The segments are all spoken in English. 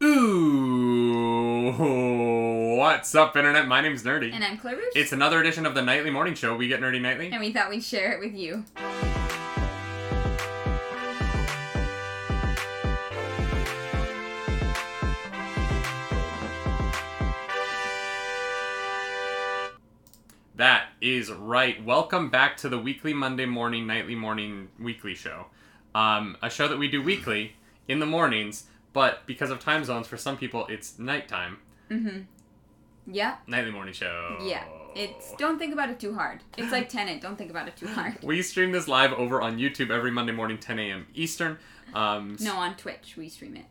Ooh, what's up, Internet? My name's Nerdy. And I'm Clarissa. It's another edition of the Nightly Morning Show. We get Nerdy Nightly. and we thought we'd share it with you. That is right. Welcome back to the weekly Monday morning, nightly morning, weekly show. Um, a show that we do weekly in the mornings, but because of time zones, for some people, it's nighttime. Mm-hmm. Yeah. Nightly morning show. Yeah. It's don't think about it too hard. It's like Tenet. Don't think about it too hard. We stream this live over on YouTube every Monday morning, 10 a.m. Eastern. Um, No, on Twitch we stream it.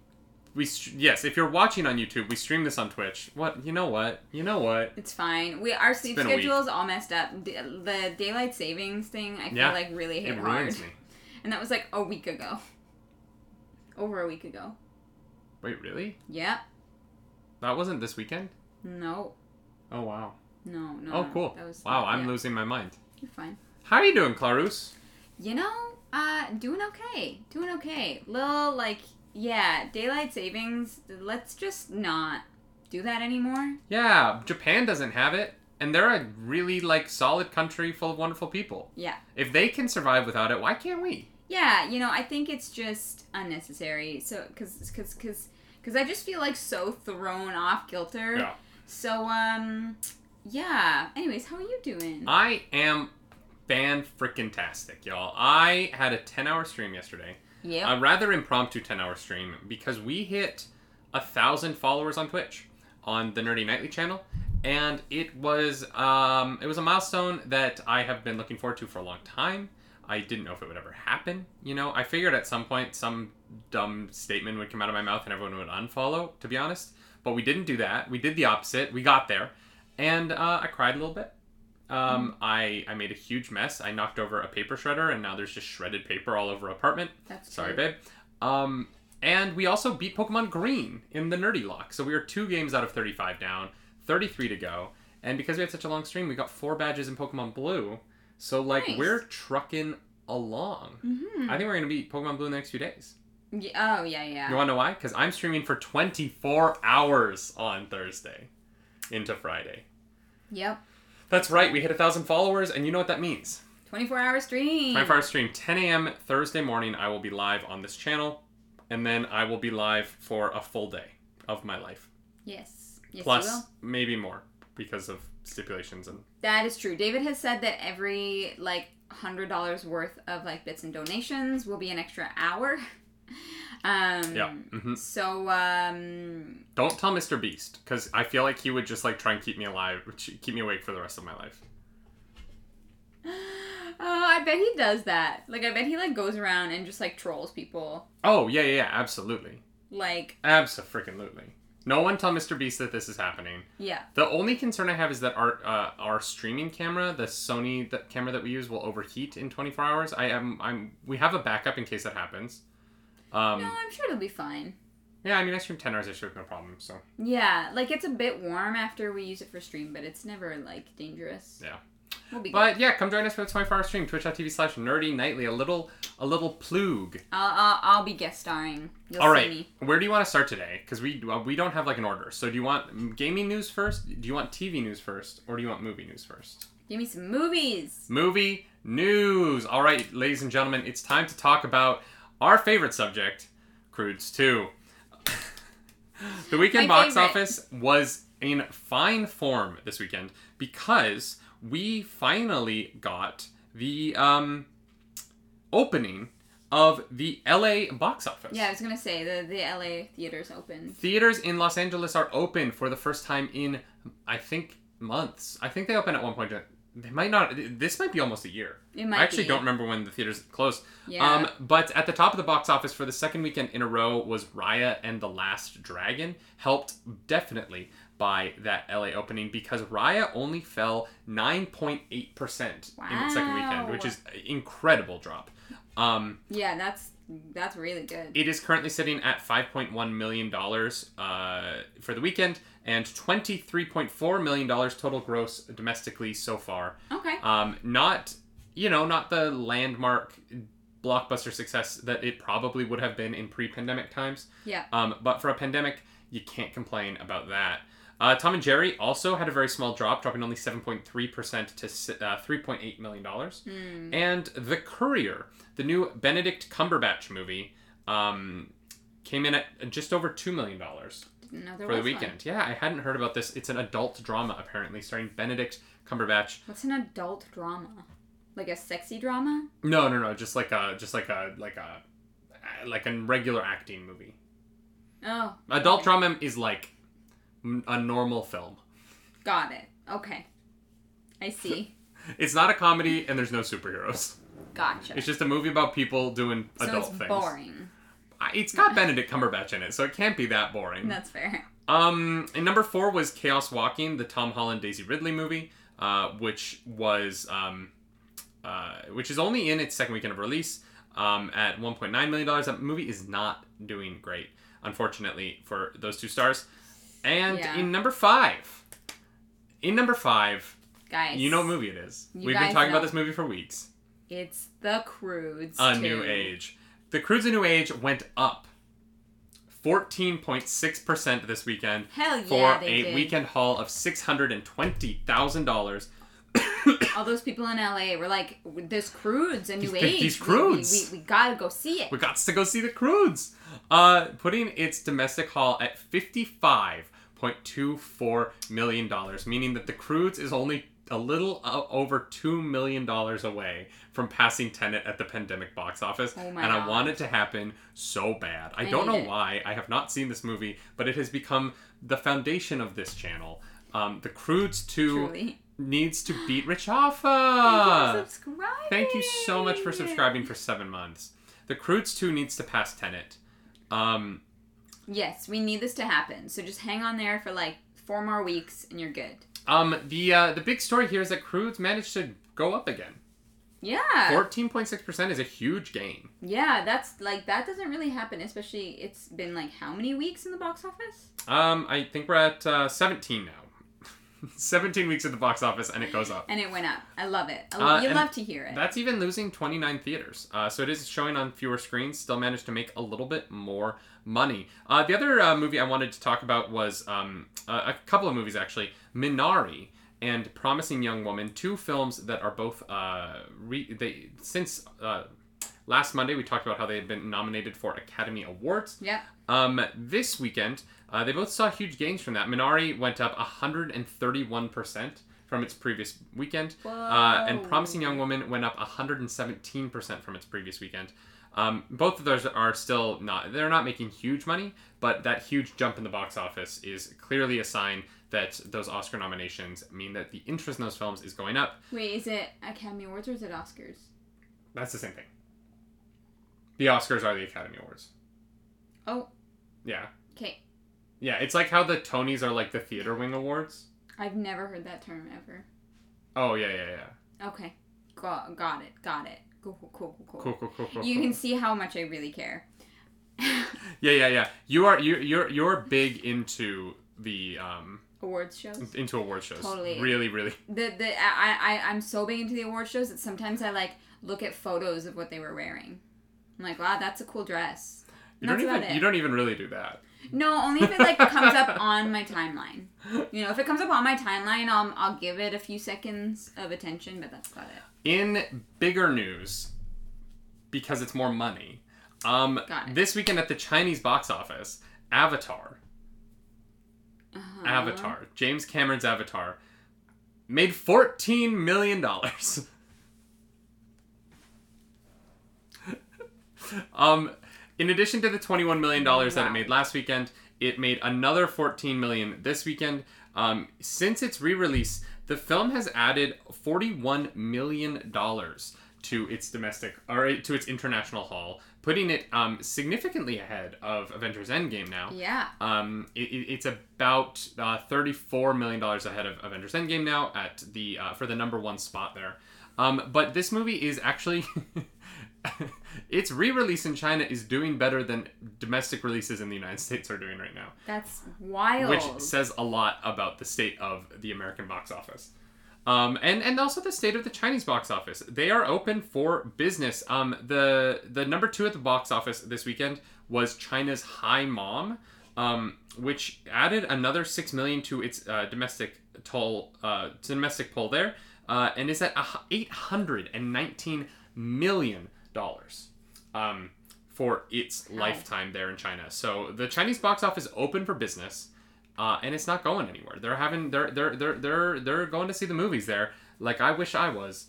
we str- yes, if you're watching on YouTube, we stream this on Twitch. What? You know what? You know what? It's fine. We our sleep been a week. schedule is all messed up. D- the daylight savings thing, I feel Yeah. like really hit It hard. me. And that was like a week ago. Over a week ago. Wait, really? Yep. That wasn't this weekend? No. Oh wow. No. No. Oh no. cool. That was Wow, I'm yeah. losing my mind. You're fine. How are you doing, Clarus? You know, uh, doing okay. Doing okay. Little, like, yeah, daylight savings, let's just not do that anymore. Yeah, Japan doesn't have it, and they're a really like solid country full of wonderful people. Yeah. If they can survive without it, why can't we? Yeah, you know, I think it's just unnecessary. So, cause, cause, cause, cause I just feel like so thrown off kilter. Yeah. So, um, yeah. Anyways, how are you doing? I am fan freaking tastic, y'all. I had a 10 hour stream yesterday. Yeah. A rather impromptu 10 hour stream because we hit a thousand followers on Twitch on the Nerdy Nightly channel. And it was um, it was a milestone that I have been looking forward to for a long time. I didn't know if it would ever happen. You know, I figured at some point some dumb statement would come out of my mouth and everyone would unfollow, to be honest. But we didn't do that. We did the opposite. We got there. And uh, I cried a little bit. Um, I, I made a huge mess. I knocked over a paper shredder, and now there's just shredded paper all over apartment. That's Sorry, cute. babe. Um, and we also beat Pokemon Green in the Nerdy Lock. So we are two games out of 35 down, 33 to go. And because we had such a long stream, we got four badges in Pokemon Blue. So, like, Nice. we're trucking along. Mm-hmm. I think we're going to beat Pokemon Blue in the next few days. Oh, yeah, yeah. You want to know why? Because I'm streaming for 24 hours on Thursday into Friday. Yep. That's right, we hit a thousand followers, and you know what that means. 24 hour stream. 24 hour stream, 10 a.m. Thursday morning. I will be live on this channel, and then I will be live for a full day of my life. Yes. Yes. Plus, maybe more because of stipulations and. That is true. David has said that every like hundred dollars worth of like bits and donations will be an extra hour. Um, Yeah. hmm So um, Don't tell Mr. Beast, because I feel like he would just like try and keep me alive, keep me awake for the rest of my life. oh, I bet he does that. Like, I bet he like goes around and just like trolls people. Oh yeah, yeah, yeah, absolutely, Like, absolutely. No one tell Mr. Beast that this is happening. yeah, The only concern I have is that our uh, our streaming camera, the Sony that camera that we use, will overheat in 24 hours. I am I'm we have a backup in case that happens. Um, no, I'm sure it'll be fine. yeah, I mean I stream 10 hours a show, with no problem. So Yeah, like it's a bit warm after we use it for stream, but it's never like dangerous. Yeah. we'll be good. but yeah, come join us for the 24 hour stream. Twitch.tv slash nerdy nightly. A little a little plug. I'll, I'll I'll be guest starring. You'll All see right, me. where do you want to start today? Because we well, we don't have like an order. So do you want gaming news first? Do you want TV news first, or do you want movie news first? Give me some movies. Movie news. All right, ladies and gentlemen, it's time to talk about our favorite subject, Croods 2. the weekend My box favorite. office was in fine form this weekend because we finally got the um, opening of the LA box office. Yeah, I was gonna say the the LA theaters open. Theaters in Los Angeles are open for the first time in, I think, months. I think they opened at one point. They might not. This might be almost a year. It might I actually be. don't remember when the theaters closed. Yeah. Um, but at the top of the box office for the second weekend in a row was Raya and the Last Dragon, helped definitely by that LA opening because Raya only fell 9.8% in its second weekend, which is an incredible drop. Um, yeah, that's that's really good. it is currently sitting at $5.1 million uh, for the weekend and $23.4 million total gross domestically so far. Okay. Um, not, you know, not the landmark blockbuster success that it probably would have been in pre-pandemic times. Yeah. Um, but for a pandemic, you can't complain about that. Uh, Tom and Jerry also had a very small drop, dropping only 7.3% to uh, $3.8 million. Hmm. And The Courier, the new Benedict Cumberbatch movie, um, came in at just over $2 million Didn't know there for the was one. weekend. Yeah, I hadn't heard about this. It's an adult drama, apparently, starring Benedict Cumberbatch. What's an adult drama? Like a sexy drama? No, no, no, just like a, just like a, like a, like a regular acting movie. Oh. Adult okay. drama is like a normal film. Got it. Okay. I see. It's not a comedy, and there's no superheroes. Gotcha. It's just a movie about people doing so adult it's things. boring. I- It's got Benedict Cumberbatch in it, so it can't be that boring. That's fair. Um, and number four was Chaos Walking, the Tom Holland Daisy Ridley movie, uh, which was um, uh, which is only in its second weekend of release um, at 1.9 million dollars. That movie is not doing great, unfortunately, for those two stars. And Yeah. in number five, in number five, Guys. you know what movie it is. We've been talking know. about this movie for weeks. It's the Croods. A too. New Age. The Croods A New Age went up 14.6% this weekend Hell for yeah, they a did. weekend haul of $620,000. All those people in LA were like, "This Croods, a new These- age. these We- we- Croods. We, we, gotta go see it." we got to go see the Croods. Uh, putting its domestic haul at $55.24 million, meaning that the Croods is only a little uh, over $2 million away from passing Tenet at the pandemic box office. Oh my and I God. want it to happen so bad. I, I don't know it. why. I have not seen this movie, but it has become the foundation of this channel. Um, the Croods 2 Truly. needs to beat Rich Thank Hoffa. for subscribing. Thank you so much for subscribing for seven months. The Croods 2 needs to pass Tenet. Um, Yes, we need this to happen. So just hang on there for like four more weeks, and you're good. um, the uh, the big story here is that Croods managed to go up again. Yeah. 14.6% is a huge gain. Yeah, that's like that doesn't really happen, especially it's been like how many weeks in the box office? Um, I think we're at uh, 17 now. 17 weeks at the box office and it goes up. And it went up. I love it. I, Uh, you love to hear it. That's even losing 29 theaters. Uh, so it is showing on fewer screens, still managed to make a little bit more money. Uh, the other uh, movie I wanted to talk about was um, a, a couple of movies actually Minari and Promising Young Woman, two films that are both uh, re- they since uh, last Monday we talked about how they had been nominated for Academy Awards. Yep. Um, this weekend, uh, they both saw huge gains from that. Minari went up 131% from its previous weekend, uh, and Promising Young Woman went up 117% from its previous weekend. Um, both of those are still not, they're not making huge money, but that huge jump in the box office is clearly a sign that those Oscar nominations mean that the interest in those films is going up. Wait, is it Academy Awards or is it Oscars? That's the same thing. The Oscars are the Academy Awards. Oh, Yeah. okay. Yeah, it's like how the Tonys are like the theater wing awards. I've never heard that term ever. Oh yeah, yeah, yeah. Okay. Got, got it. Got it. Cool, cool, cool, cool, cool. Cool, cool, cool. You cool. can see how much I really care. Yeah, yeah, yeah. You are you you're you're big into the um Awards shows. into award shows. Totally. Really, really. The the I I I'm so big into the award shows that sometimes I like look at photos of what they were wearing. I'm like, wow, that's a cool dress. You don't even you don't even really do that. No, only if it like comes up on my timeline. You know, if it comes up on my timeline, I'll I'll give it a few seconds of attention, but that's about it. In bigger news, because it's more money. Um, this weekend at the Chinese box office, Avatar, Uh-huh. Avatar, James Cameron's Avatar, made fourteen million dollars. um, in addition to the twenty-one million dollars that it made last weekend, it made another fourteen million this weekend. Um, since its re-release, the film has added forty-one million dollars to its domestic or to its international haul, putting it um, significantly ahead of Avengers Endgame now. Yeah. Um, it, it- it's about uh, thirty-four million dollars ahead of Avengers Endgame now at the uh, for the number one spot there. Um, but this movie is actually its re-release in China is doing better than domestic releases in the United States are doing right now, That's wild. which says a lot about the state of the American box office. Um, and and also the state of the Chinese box office. They are open for business. Um, the the number two at the box office this weekend was China's Hi Mom, um, which added another six million to its uh, domestic toll uh, domestic poll there, uh, and is at eight hundred and nineteen million dollars. Um, for its lifetime there in China. So the Chinese box office open for business, uh, and it's not going anywhere. They're having they're they're they're they're they're going to see the movies there, like I wish I was,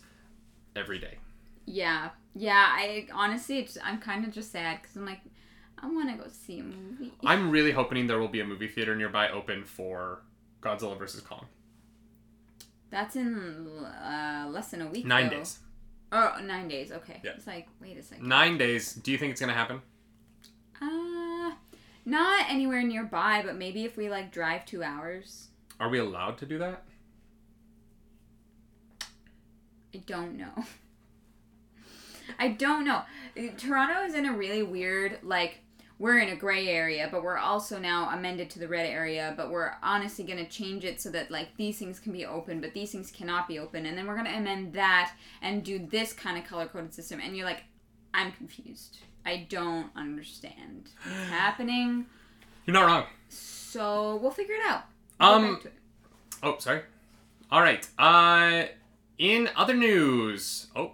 every day. Yeah, yeah. I honestly, it's, I'm kind of just sad because I'm like, I want to go see a movie. I'm really hoping there will be a movie theater nearby open for Godzilla vs Kong. That's in uh, less than a week. Nine though. days. Oh, nine days. Okay. Yeah. It's like, wait a second. Nine days. Do you think it's gonna happen? Uh, not anywhere nearby, but maybe if we like drive two hours. Are we allowed to do that? I don't know. I don't know. Toronto is in a really weird like we're in a gray area, but we're also now amended to the red area, but we're honestly going to change it so that like these things can be open, but these things cannot be open. And then we're going to amend that and do this kind of color coded system and you're like I'm confused. I don't understand what's happening. You're not wrong. So, we'll figure it out. We'll Um, it. Oh, sorry. All right. Uh, in other news, oh,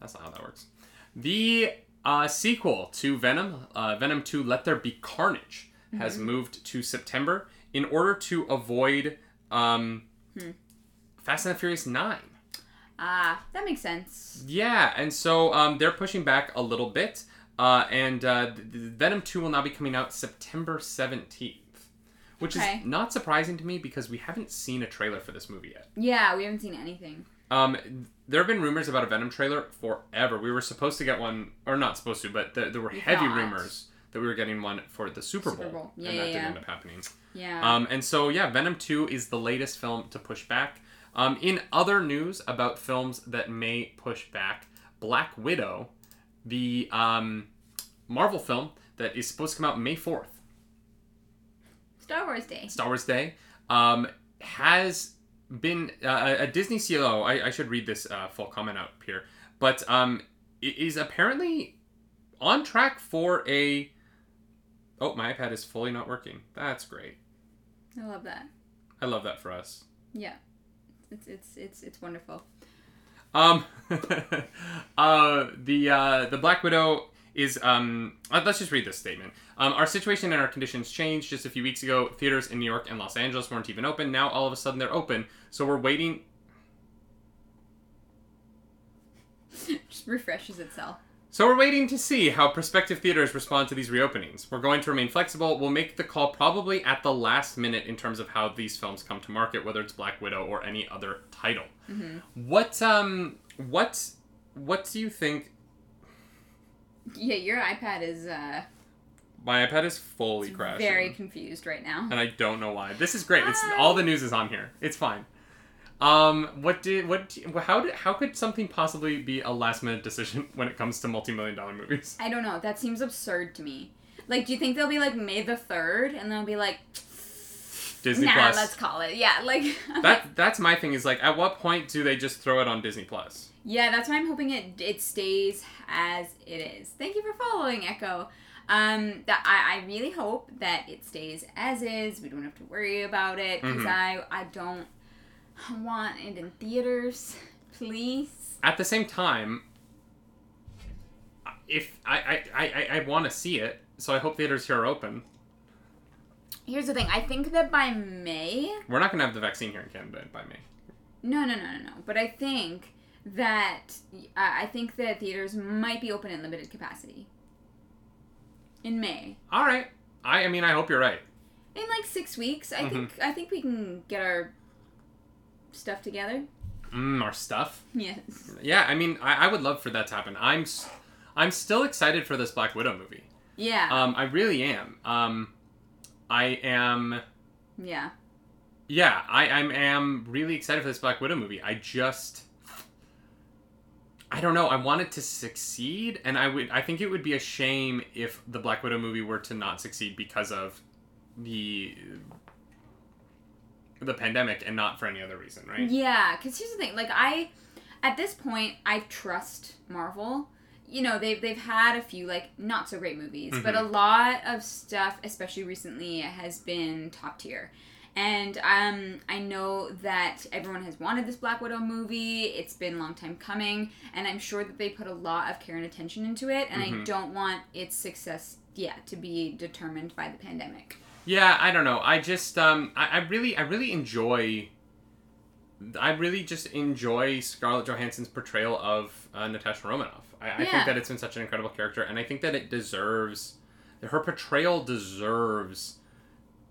that's not how that works. The uh, sequel to Venom, uh, Venom 2: Let There Be Carnage, has moved to September in order to avoid um, Fast and the Furious 9. Ah, that makes sense. Yeah, and so um, they're pushing back a little bit, uh, and uh, Venom 2 will now be coming out September 17th, which Okay. is not surprising to me because we haven't seen a trailer for this movie yet. Yeah, we haven't seen anything. Um, there have been rumors about a Venom trailer forever. We were supposed to get one, or not supposed to, but th- there were We heavy rumors that we were getting one for the Super Bowl, Super Bowl. Yeah, and that yeah, didn't yeah. end up happening. Yeah. Um, and so yeah, Venom Two is the latest film to push back. Um, in other news about films that may push back, Black Widow, the um, Marvel film that is supposed to come out May fourth, Star Wars Day. Star Wars Day, um, has been uh, a Disney CLO. I, I should read this uh, full comment out here, but um, is apparently on track for a. Oh, my iPad is fully not working. That's great. I love that. I love that for us. Yeah. It's it's it's it's wonderful. Um, uh, the uh, the Black Widow is um. uh, let's just read this statement. Um, our situation and our conditions changed just a few weeks ago. Theaters in New York and Los Angeles weren't even open. Now all of a sudden they're open. So we're waiting. Just refreshes itself. So we're waiting to see how prospective theaters respond to these reopenings. We're going to remain flexible. We'll make the call probably at the last minute in terms of how these films come to market, whether it's Black Widow or any other title. What um what what do you think? Yeah, your iPad is uh My iPad is fully crashing. very confused right now. and I don't know why. This is great. It's all the news is on here. It's fine. Um, what did what? do- How did how could something possibly be a last minute decision when it comes to multi million dollar movies? I don't know. That seems absurd to me. Like, do you think they'll be like May the third, and they'll be like, Disney Nah, Plus. let's call it. Yeah, like That that's my thing. Is like, at what point do they just throw it on Disney Plus? Yeah, that's why I'm hoping it it stays as it is. Thank you for following, Echo. Um, that I, I really hope that it stays as is. We don't have to worry about it because Mhm. I I don't want it in theaters. Please. At the same time, if I I I, I, I want to see it, so I hope theaters here are open. Here's the thing. I think that by May. We're not gonna have the vaccine here in Canada by May. No, no, no, no, no. But I think that I think that theaters might be open in limited capacity. In May. All right. I I mean I hope you're right. in like six weeks i Mhm. think i think we can get our stuff together Mm, our stuff. yes Yeah, I mean, I, I would love for that to happen. I'm, I'm still excited for this Black Widow movie. yeah Um, I really am. Um, I am. yeah Yeah, I, I am really excited for this Black Widow movie. I just. I don't know. I want it to succeed, and I would. I think it would be a shame if the Black Widow movie were to not succeed because of the the pandemic and not for any other reason, right? Yeah, because here's the thing. Like I, at this point, I trust Marvel. You know, they've they've had a few like not so great movies, but mm-hmm. a lot of stuff, especially recently, has been top tier. And um, I know that everyone has wanted this Black Widow movie. It's been a long time coming, and I'm sure that they put a lot of care and attention into it. And I don't want its success, yeah, to be determined by the pandemic. Yeah, I don't know. I just um I, I really I really enjoy I really just enjoy Scarlett Johansson's portrayal of uh, Natasha Romanoff. I, I think that it's been such an incredible character, and I think that it deserves her portrayal deserves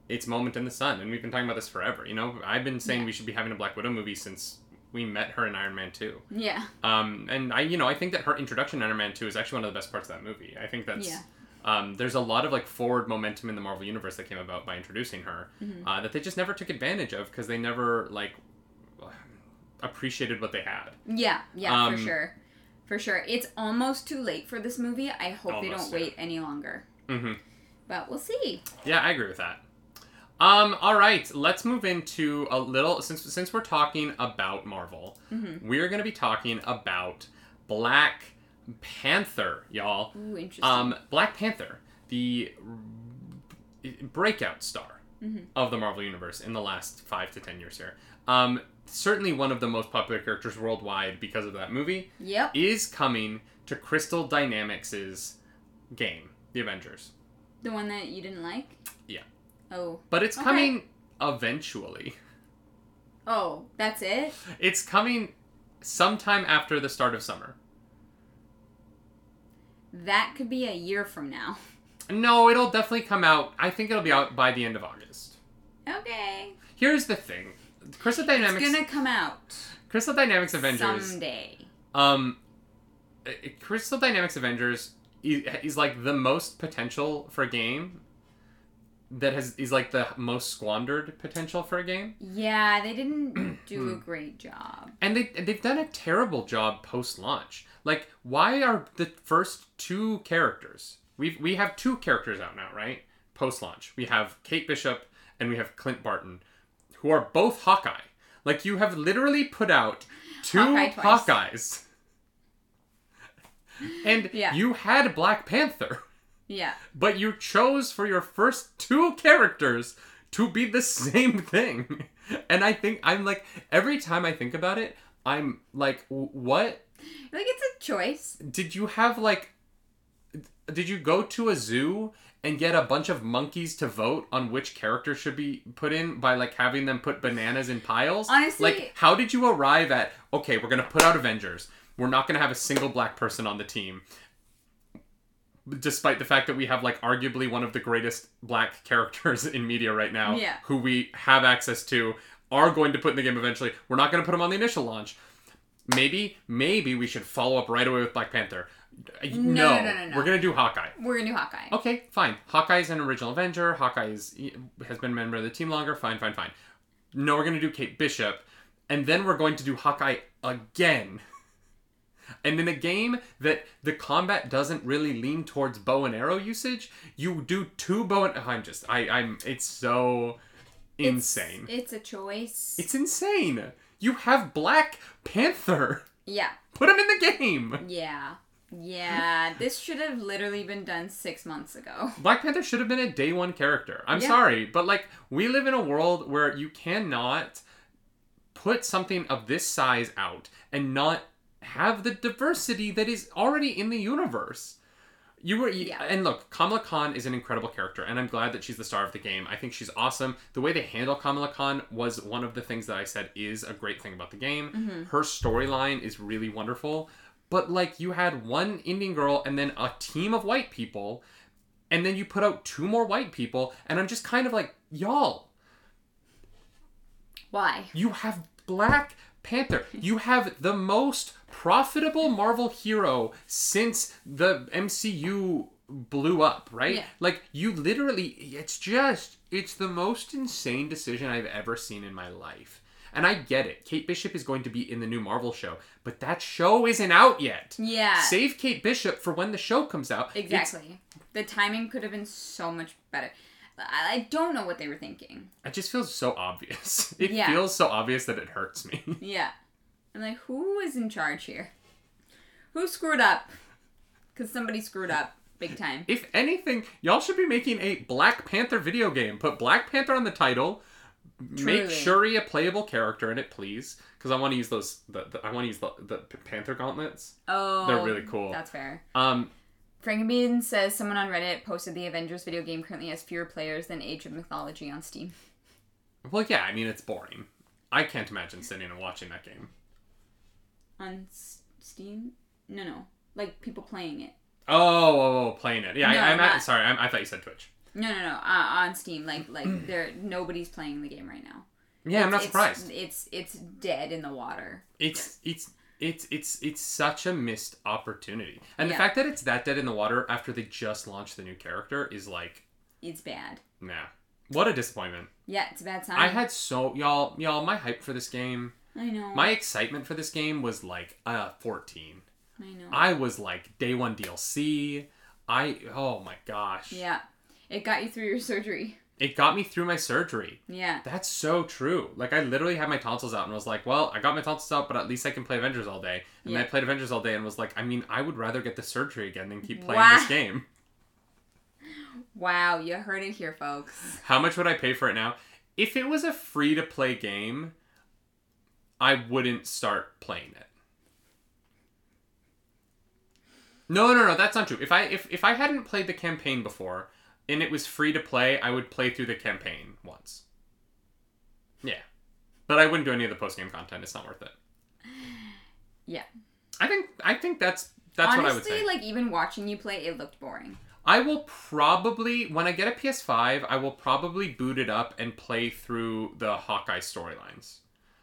its moment in the sun. And we've been talking about this forever. You know, I've been saying Yeah. we should be having a Black Widow movie since we met her in Iron Man Two. Yeah. Um, and I, you know, I think that her introduction in Iron Man Two is actually one of the best parts of that movie. I think that's Yeah. um, there's a lot of like forward momentum in the Marvel universe that came about by introducing her Mm-hmm. uh, that they just never took advantage of because they never like appreciated what they had. Yeah, yeah, Um, for sure. For sure. It's almost too late for this movie. I hope they don't yeah. wait any longer. Mm-hmm. But we'll see. Yeah, I agree with that. Um, all right, let's move into a little since since we're talking about Marvel, Mm-hmm. we're gonna be talking about Black Panther, y'all. Ooh, interesting. Um, Black Panther, the r- breakout star Mhm. of the Marvel Universe in the last five to ten years here. Um, certainly one of the most popular characters worldwide because of that movie yep. is coming to Crystal Dynamics' game, The Avengers. The one that you didn't like? Yeah. Oh. But it's Okay. coming eventually. Oh, that's it? It's coming sometime after the start of summer. That could be a year from now. No, it'll definitely come out. I think it'll be out by the end of August. Okay. Here's the thing. Crystal Dynamics It's gonna come out Crystal Dynamics Avengers someday. Um, uh, Crystal Dynamics Avengers is, is like the most potential for a game that has is like the most squandered potential for a game, Yeah, they didn't do a great job. and they they've done a terrible job post launch. Like, why are the first two characters? We we have two characters out now, right? Post launch, we have Kate Bishop and we have Clint Barton, who are both Hawkeye. Like, you have literally put out two Hawkeye. Hawkeyes. And Yeah. you had Black Panther, Yeah. but you chose for your first two characters to be the same thing. And I think I'm like every time I think about it, I'm like, what Like it's a choice. did you have like did you go to a zoo and get a bunch of monkeys to vote on which character should be put in by like having them put bananas in piles Honestly- like how did you arrive at okay we're gonna put out avengers we're not gonna have a single black person on the team despite the fact that we have like arguably one of the greatest black characters in media right now Yeah. who we have access to are going to put in the game eventually. We're not going to put them on the initial launch. Maybe maybe we should follow up right away with black panther. No, no, no, no, no. we're going to do hawkeye. We're gonna do Hawkeye. okay fine. Hawkeye is an original avenger. Hawkeye is, has been a member of the team longer. Fine fine fine. No we're going to do kate bishop. And then we're going to do hawkeye again and in a game that the combat doesn't really lean towards bow and arrow usage, you do two bow and I'm just I I'm it's so It's- insane. It's, a choice. It's insane. You have Black Panther. yeah. Put him in the game. Yeah. Yeah. this should have literally been done six months ago. Black Panther should have been a day one character. I'm Yeah. sorry, but like we live in a world where you cannot put something of this size out and not have the diversity that is already in the universe. You were Yeah. and look, Kamala Khan is an incredible character, and I'm glad that she's the star of the game. I think she's awesome. The way they handle Kamala Khan was one of the things that I said is a great thing about the game. Mm-hmm. Her storyline is really wonderful. But like you had one Indian girl and then a team of white people, and then you put out two more white people, and I'm just kind of like, y'all, Why? you have Black Panther. You have the most profitable Marvel hero since the MCU blew up, right? Yeah. Like you literally it's just it's the most insane decision I've ever seen in my life. And I get it. Kate Bishop is going to be in the new Marvel show, but that show isn't out yet. Yeah. Save Kate Bishop for when the show comes out. It's- Exactly. The timing could have been so much better. I I don't know what they were thinking. It just feels so obvious. It Yeah. feels so obvious that it hurts me. Yeah. I'm like, who is in charge here? Who screwed up? Because somebody screwed up big time. if anything, y'all should be making a Black Panther video game. Put Black Panther on the title. Make Truly. Shuri a playable character in it, please, because I want to use those. The, the, I want to use the, the Panther gauntlets. Oh, They're really cool. That's fair. Um, Frankenbean says someone on Reddit posted the Avengers video game currently has fewer players than Age of Mythology on Steam. well, yeah, I mean it's boring. I can't imagine sitting and watching that game. On S- Steam? No, no. Like people playing it. Oh, oh, oh playing it. Yeah, No, I, I'm at, not- sorry. I'm, I thought you said Twitch. No, no, no. Uh, on Steam, like like there nobody's playing the game right now. Yeah, I'm not surprised. It's, it's it's dead in the water. It's it's it's it's it's such a missed opportunity, and the fact that it's that dead in the water after they just launched the new character is like, It's bad. nah, what a disappointment. Yeah, it's a bad sign. I had so y'all y'all my hype for this game, I know. my excitement for this game was like uh 14. I know. I was like day one DLC. I oh my gosh, yeah. It got you through your surgery. it got me through my surgery. Yeah. That's so true. Like I literally had my tonsils out and was like, "Well, I got my tonsils out, but at least I can play Avengers all day." And then I played Avengers all day and was like, "I mean, I would rather get the surgery again than keep playing Wow. this game." Wow, you heard it here, folks. How much would I pay for it now? If it was a free to play game, I wouldn't start playing it. No, no, no, that's not true. If I if, if I hadn't played the campaign before and it was free to play, I would play through the campaign once. Yeah. But I wouldn't do any of the post game content. It's not worth it. Yeah. I think I think that's that's what I would Honestly, say. like even watching you play, it looked boring. I will probably when I get a PS5, I will probably boot it up and play through the Hawkeye storylines.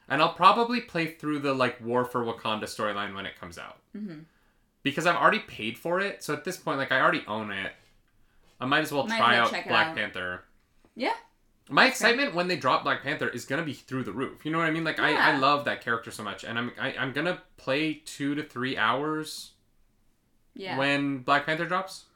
And I'll probably play through the like War for Wakanda storyline when it comes out. Mhm. Because I've already paid for it, so at this point like I already own it. I might as well Might try well out Black out. Panther. Yeah. My excitement when they drop Black Panther is gonna be through the roof. You know what I mean? Like I, I love that character so much, and I'm I, I'm gonna play two to three hours Yeah. when Black Panther drops.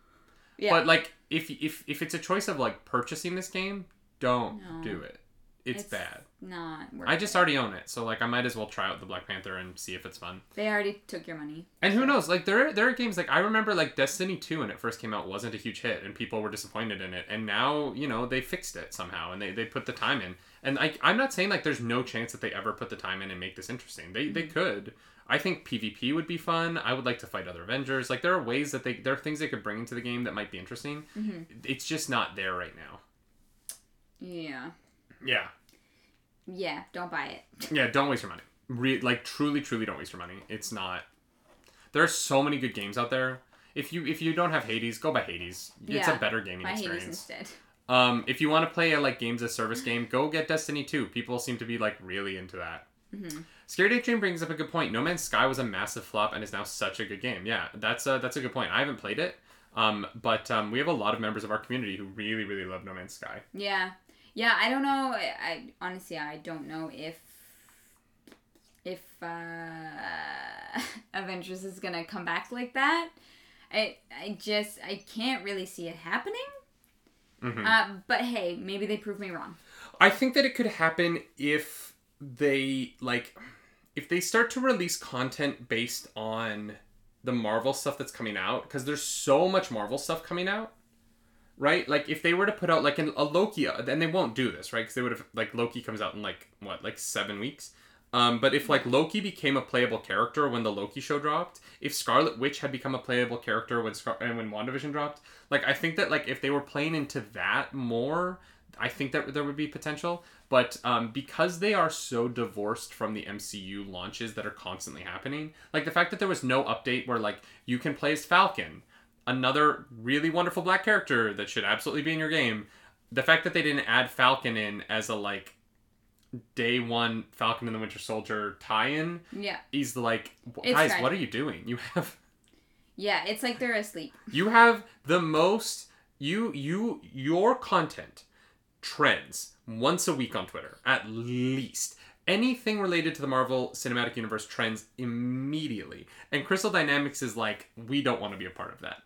yeah. But like, if if if it's a choice of like purchasing this game, don't No. do it. It's, It's bad. Not worth I just it. already own it, so like I might as well try out the Black Panther and see if it's fun. They already took your money. And who knows? Like there are, there are games like I remember like Destiny two when it first came out wasn't a huge hit and people were disappointed in it, and now you know they fixed it somehow and they, they put the time in. And I I'm not saying like there's no chance that they ever put the time in and make this interesting. They they could. I think PvP would be fun. I would like to fight other Avengers. Like there are ways that they there are things they could bring into the game that might be interesting. hmm It's just not there right now. Yeah. Yeah. Yeah. Don't buy it. Yeah, don't waste your money. Re- like truly, truly don't waste your money. It's not. There are so many good games out there. If you if you don't have Hades, go buy Hades. It's Yeah, a better gaming Hades experience. instead. Um, if you want to play a like games as service game, go get Destiny 2. People seem to be like really into that. Mhm. Scary Train brings up a good point. No Man's Sky was a massive flop and is now such a good game. Yeah, that's a, that's a good point. I haven't played it, um, but um, we have a lot of members of our community who really really love No Man's Sky. Yeah. Yeah. I don't know. I, I honestly I don't know if if uh, Avengers is gonna come back like that. I I just I can't really see it happening. Mhm. Uh, but hey, maybe they prove me wrong. I think that it could happen if they like if they start to release content based on the Marvel stuff that's coming out because there's so much Marvel stuff coming out. Right? Like if they were to put out like an, a Loki then they won't do this, right? Cuz they would have like Loki comes out in like what, like 7 weeks. Um, but if like Loki became a playable character when the Loki show dropped, if Scarlet Witch had become a playable character when Scar- and when WandaVision dropped, like I think that like if they were playing into that more, I think that there would be potential. But um, because they are so divorced from the MCU launches that are constantly happening, like the fact that there was no update where like you can play as Falcon, another really wonderful black character that should absolutely be in your game. The fact that they didn't add Falcon in as a like day one Falcon and the Winter Soldier tie-in Yeah. is like guys, what are you doing? You have Yeah. It's like they're asleep. you have the most you you your content trends once a week on Twitter at least. Anything related to the Marvel Cinematic Universe trends immediately. And Crystal Dynamics is like, we don't want to be a part of that.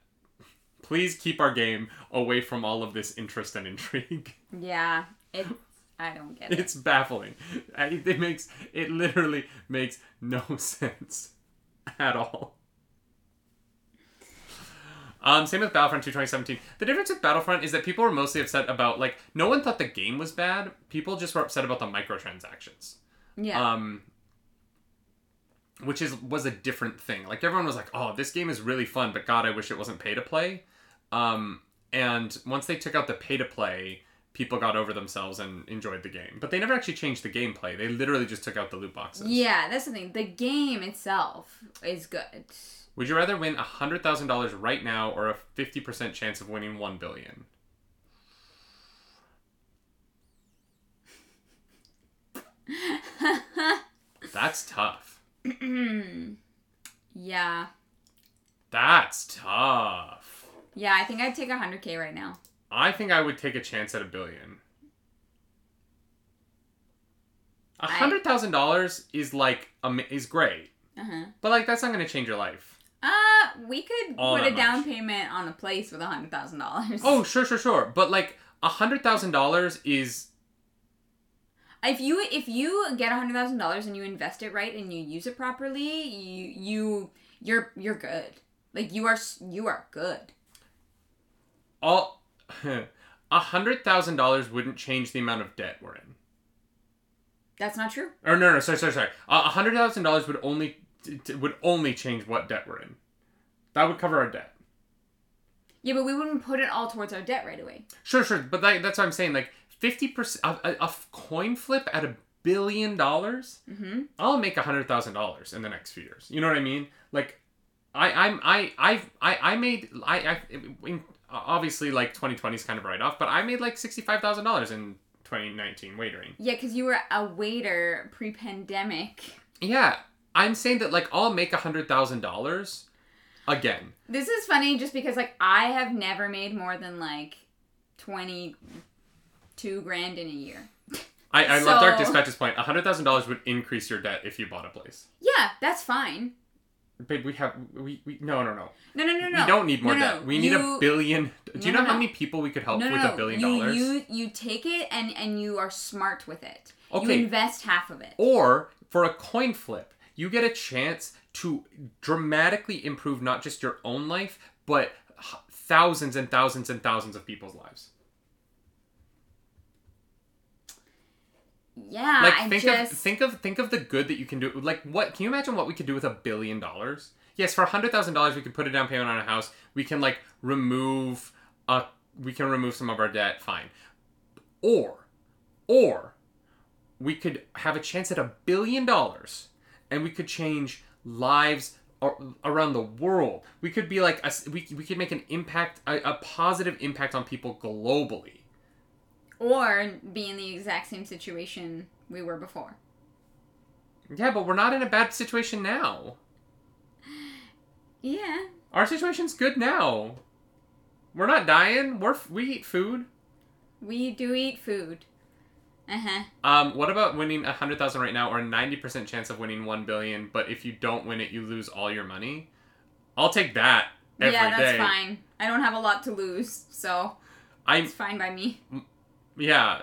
Please keep our game away from all of this interest and intrigue. Yeah, it. I don't get it. It's baffling. It makes it literally makes no sense at all. Um, same with Battlefront 2 2017. The difference with Battlefront is that people were mostly upset about like no one thought the game was bad. People just were upset about the microtransactions. yeah. Um, which is was a different thing. Like everyone was like, "Oh, this game is really fun, but God, I wish it wasn't pay to play." Um, and once they took out the pay to play, people got over themselves and enjoyed the game. But they never actually changed the gameplay. They literally just took out the loot boxes. yeah, that's the thing. The game itself is good. Would you rather win hundred thousand dollars right now or a fifty percent chance of winning one billion? That's tough. yeah. That's tough. Yeah, I think I'd take 100k right now. I think I would take a chance at a billion. A hundred thousand dollars is like um, is great, Uh-huh. but like that's not going to change your life. Uh, we could All put a down much. payment on a place with a $100,000. Oh, sure, sure, sure. But like a hundred thousand dollars is If you if you get hundred thousand dollars and you invest it right and you use it properly, you you you're you're good. Like you are you are good. All. A hundred thousand dollars wouldn't change the amount of debt we're in. That's not true. Or no, no, sorry, sorry, sorry. A a hundred thousand dollars would only t- t- would only change what debt we're in. That would cover our debt. Yeah, but we wouldn't put it all towards our debt right away. Sure, sure, but that, that's what I'm saying. Like fifty percent, a, a, a coin flip at a billion dollars, Mm-hmm. I'll make a hundred thousand dollars in the next few years. You know what I mean? Like, I, I'm, I, I've, I, I made, I, I, in, obviously like 2020 is kind of write off, but I made like sixty five thousand dollars in 2019 wagering. Yeah, because you were a waiter pre-pandemic. Yeah, I'm saying that like I'll make a hundred thousand dollars again. This is funny just because like I have never made more than like twenty two grand in a year. I, I love Dark Dispatch's point. A hundred thousand dollars would increase your debt if you bought a place. Yeah, that's fine. Babe, we have we, we no no no. No, no, no, no. We don't need more No, no, debt. We need a billion. Do you know no, how no. many people we could help no, no, with no. a billion you, dollars? You you take it and and you are smart with it. You Okay. invest half of it. Or for a coin flip, you get a chance to dramatically improve not just your own life, but thousands and thousands and thousands of people's lives. Yeah, Like think just of think of think of the good that you can do. Like what can you imagine what we could do with a billion dollars? Yes, for a hundred thousand dollars we could put a down payment on a house. We can like remove a we can remove some of our debt, fine. Or or we could have a chance at a billion dollars and we could change lives around the world. We could be like a, we, we could make an impact a, a positive impact on people globally. Or be in the exact same situation we were before. Yeah, but we're not in a bad situation now. Yeah. Our situation's good now. We're not dying. We're we eat food. We do eat food. Uh huh. Um, what about winning a hundred thousand right now, or a ninety percent chance of winning one billion? But if you don't win it, you lose all your money. I'll take that every day. Yeah, that's fine. I don't have a lot to lose, so I'm it's fine by me. Yeah,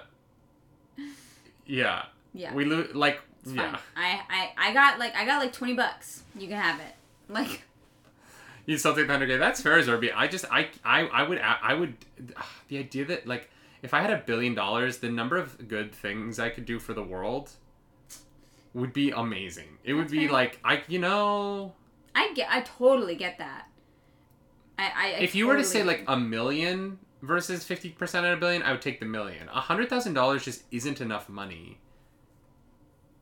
yeah. Yeah. We lose like It's yeah. fine. I, I I got like I got like twenty bucks. You can have it. Like You still take the hundred k. That's fair, Zerby. I just I I I would I would the idea that like if I had a billion dollars, the number of good things I could do for the world would be amazing. It would be fair. like I you know I get I totally get that. I I, I if you were to say like a million versus fifty percent of a billion, I would take the million. A hundred thousand dollars just isn't enough money.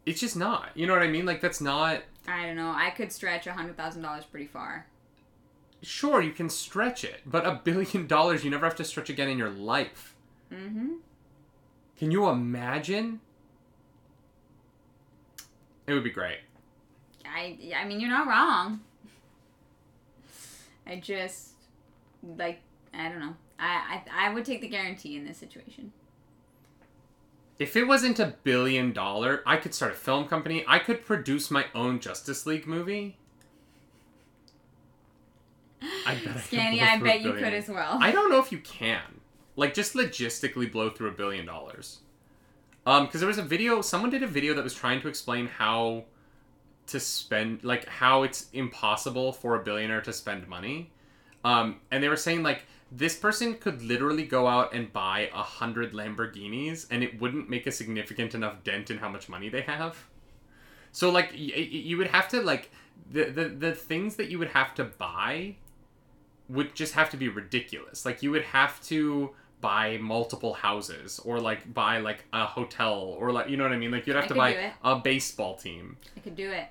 It's just not. You know what I mean? Like that's not. I don't know. I could stretch a hundred thousand dollars pretty far. Sure, you can stretch it, but a billion dollars you never have to stretch again in your life. Mm-hmm. Can you imagine? It would be great. I I mean you're not wrong. I just like I don't know. I, I I would take the guarantee in this situation. If it wasn't a billion dollar, I could start a film company. I could produce my own Justice League movie. I bet I could Scanny, blow I bet you could as well. I don't know if you can. Like, just logistically blow through a billion dollars. Um, because there was a video, someone did a video that was trying to explain how to spend, like, how it's impossible for a billionaire to spend money. Um, and they were saying, like, this person could literally go out and buy a hundred Lamborghinis and it wouldn't make a significant enough dent in how much money they have. So, like, y- you would have to, like, the, the, the things that you would have to buy would just have to be ridiculous. Like you would have to buy multiple houses or like buy like a hotel or like you know what I mean? Like you'd have I to buy a baseball team. I could do it.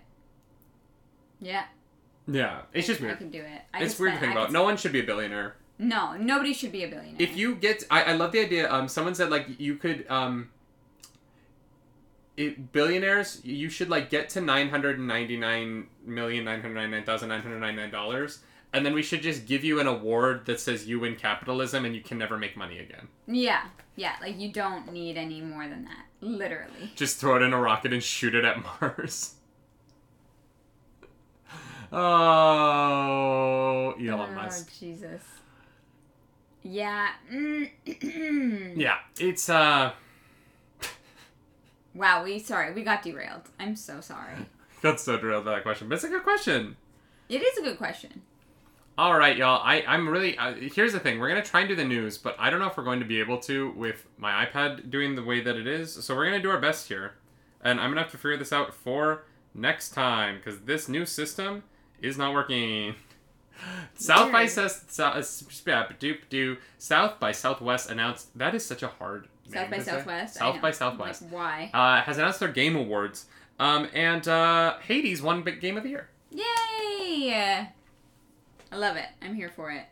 Yeah, Yeah, it's just I weird. could do it. I It's weird to think about. No one should be a billionaire. No, nobody should be a billionaire. If you get, I, I love the idea. Um, someone said like you could um. It, billionaires, you should like get to nine hundred ninety nine million nine hundred ninety nine thousand nine hundred ninety nine dollars, and then we should just give you an award that says you win capitalism and you can never make money again. yeah, yeah, like you don't need any more than that. Literally. Just throw it in a rocket and shoot it at Mars. Oh, Elon oh, Musk. Jesus. Yeah. mm, Yeah, it's uh. Wow, we sorry, we got derailed. I'm so sorry. Got so drilled by that question, but it's a good question. It is a good question. All right, y'all. I I'm really. Uh, here's the thing. We're gonna try and do the news, but I don't know if we're going to be able to with my iPad doing the way that it is. So we're gonna do our best here, and I'm gonna have to figure this out for next time because this new system is not working. South by South, do South by Southwest announced that is such a hard South by. Southwest. South by Southwest Like, why? uh, has announced their game awards, um, and uh, Hades won big game of the year. Yay! I love it. I'm here for it.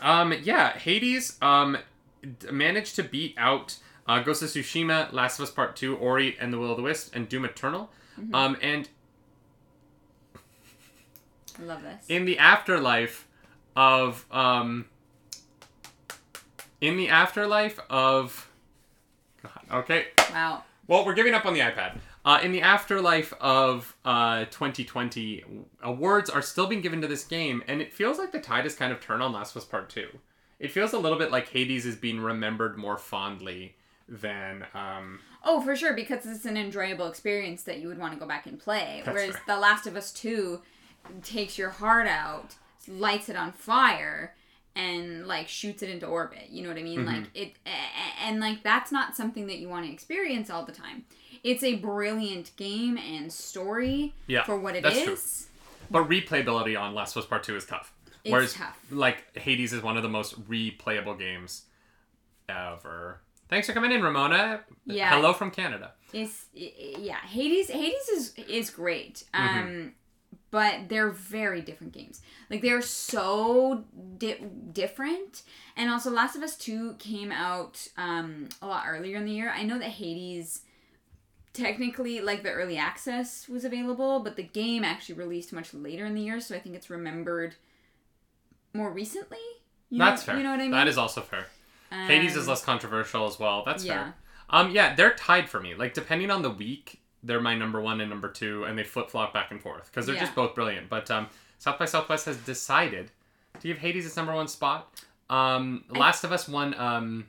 Um, yeah, Hades um, d- managed to beat out uh, Ghost of Tsushima, Last of Us Part 2, Ori and the Will of the Wisp, and Doom Eternal. Mhm. Um, and I love this. in the afterlife of um, in the afterlife of God, okay, wow. well, we're giving up on the iPad. Uh, in the afterlife of uh, 2020, awards are still being given to this game, and it feels like the tide has kind of turned on Last of Us Part 2. It feels a little bit like Hades is being remembered more fondly than. Um, Oh, for sure, because it's an enjoyable experience that you would want to go back and play. That's Whereas fair. The Last of Us 2 takes your heart out, lights it on fire, and like shoots it into orbit. You know what I mean? Mhm. Like it, and like that's not something that you want to experience all the time. It's a brilliant game and story yeah, for what it that's is. true. but replayability on Last of Us Part 2 is tough. It's Whereas, tough. like, Hades is one of the most replayable games ever. Thanks for coming in, Ramona. Yeah. Hello from Canada. It's i- i- yeah, Hades. Hades is is great. Um, Mm-hmm. But they're very different games. Like they're so di- different. And also, Last of Us Two came out um a lot earlier in the year. I know that Hades. Technically, like the early access was available, but the game actually released much later in the year, so I think it's remembered more recently. You know- That's fair. You know what I mean? That is also fair. Hades is Um, less controversial as well. That's yeah. fair. Um, yeah, they're tied for me. Like depending on the week, they're my number one and number two, and they flip flop back and forth because they're just both brilliant. But um, South by Southwest has decided to give Hades its number one spot. Um, I- Last of Us won. Um,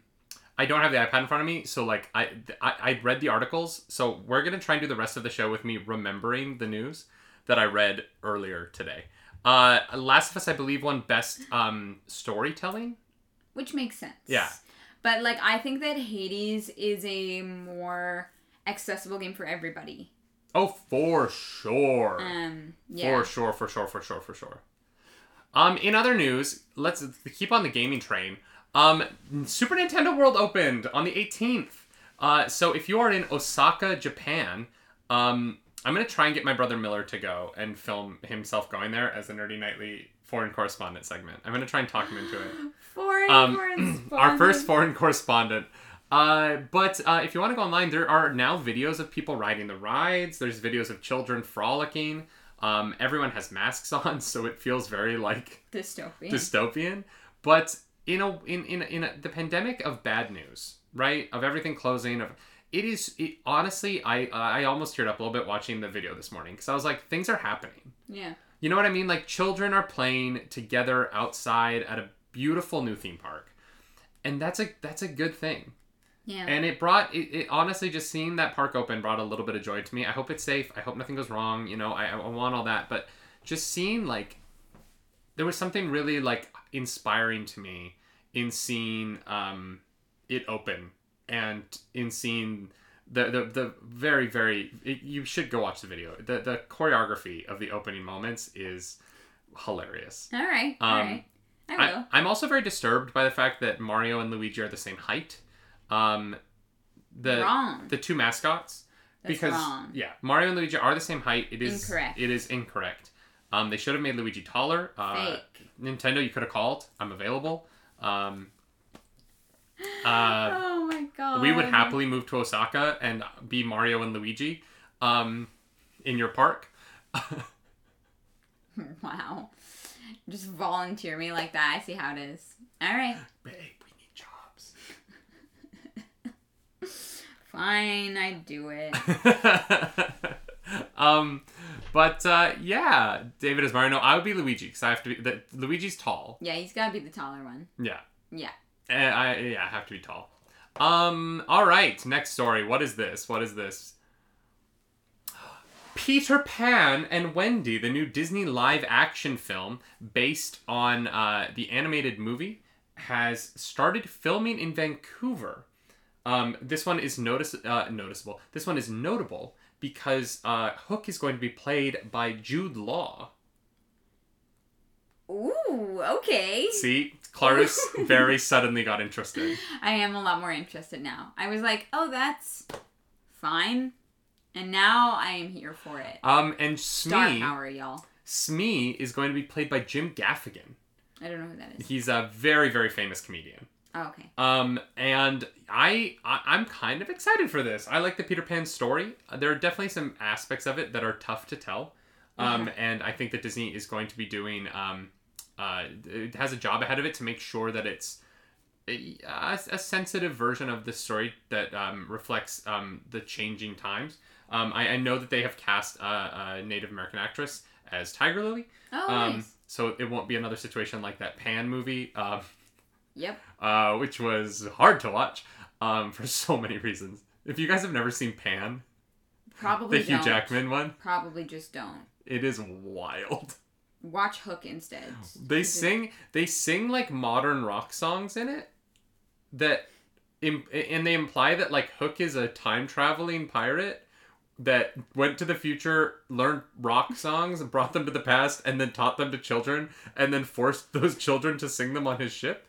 I don't have the iPad in front of me, so like I, I I read the articles. So we're gonna try and do the rest of the show with me remembering the news that I read earlier today. Uh, Last of Us, I believe, won best um storytelling. which makes sense. Yeah. But like I think that Hades is a more accessible game for everybody. Oh, for sure. Um yeah. For sure, for sure, for sure, for sure. Um, in other news, let's keep on the gaming train. Um, Super Nintendo World opened on the 18th. Uh, so if you are in Osaka, Japan, um, I'm gonna try and get my brother Miller to go and film himself going there as a Nerdy Nightly foreign correspondent segment. I'm gonna try and talk him into it. Foreign Um, correspondent. our first foreign correspondent. Uh, but uh, if you want to go online, there are now videos of people riding the rides. There's videos of children frolicking. Um, everyone has masks on, so it feels very like dystopian. dystopian. But in a in in in a, the pandemic of bad news, right? Of everything closing, of it is it, honestly, I I almost teared up a little bit watching the video this morning because I was like, things are happening. yeah. You know what I mean? Like children are playing together outside at a beautiful new theme park. And that's a that's a good thing. Yeah. And it brought it, it honestly just seeing that park open brought a little bit of joy to me. I hope it's safe. I hope nothing goes wrong. You know, I, I want all that. But just seeing like there was something really like inspiring to me in seeing um, it open and in seeing the the, the very very it, you should go watch the video. The the choreography of the opening moments is hilarious. all right. All um, right. I will. I, am also very disturbed by the fact that Mario and Luigi are the same height. Um, the wrong. the two mascots That's because wrong. yeah, Mario and Luigi are the same height. It is Incorrect. It is incorrect. Um, they should have made Luigi taller. Uh, Fake. Nintendo, you could have called. I'm available. Um, uh, oh my god. we would happily move to Osaka and be Mario and Luigi um, in your park. Wow. Just volunteer me like that. I see how it is. All right we need jobs. Fine. I do it. um, but uh, yeah, David is Mario. No, I would be Luigi because I have to be. The, Luigi's tall. Yeah, he's got to be the taller one. Yeah. Yeah. Uh, I yeah, I have to be tall. Um. All right. Next story. What is this? What is this? Peter Pan and Wendy, the new Disney live action film based on uh, the animated movie, has started filming in Vancouver. Um, this one is notice uh, noticeable. This one is notable because uh, Hook is going to be played by Jude Law. Ooh, okay. See, Clarice very suddenly got interested. I am a lot more interested now. I was like, oh, that's fine. And now I am here for it. Um, and Star Smee, power, y'all. Smee is going to be played by Jim Gaffigan. I don't know who that is. He's a very, very famous comedian. Oh, okay. Um, and I, I I'm kind of excited for this. I like the Peter Pan story. Uh, There are definitely some aspects of it that are tough to tell. Um, and I think that Disney is going to be doing um, uh, it has a job ahead of it to make sure that it's a, a sensitive version of the story that um, reflects um, the changing times. Um, I, I know that they have cast a, a Native American actress as Tiger Lily. Oh, Um, nice. So it won't be another situation like that Pan movie. Um, Yep. uh, which was hard to watch um, for so many reasons. If you guys have never seen Pan, Probably the Hugh don't. Jackman one, Probably just don't. it is wild. Watch Hook instead. They Is it- sing they sing like modern rock songs in it that im- and they imply that like Hook is a time traveling pirate that went to the future, learned rock songs, and brought them to the past, and then taught them to children, and then forced those children to sing them on his ship.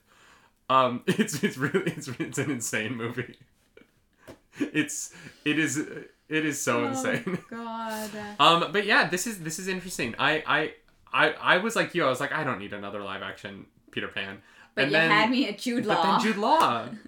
Um, it's it's really it's it's an insane movie. It's it is it is so Oh, insane. God. Um, but yeah, this is this is interesting. I I I I was like you. I was like, I don't need another live action Peter Pan. But and you then, had me at Jude Law. but then Jude Law.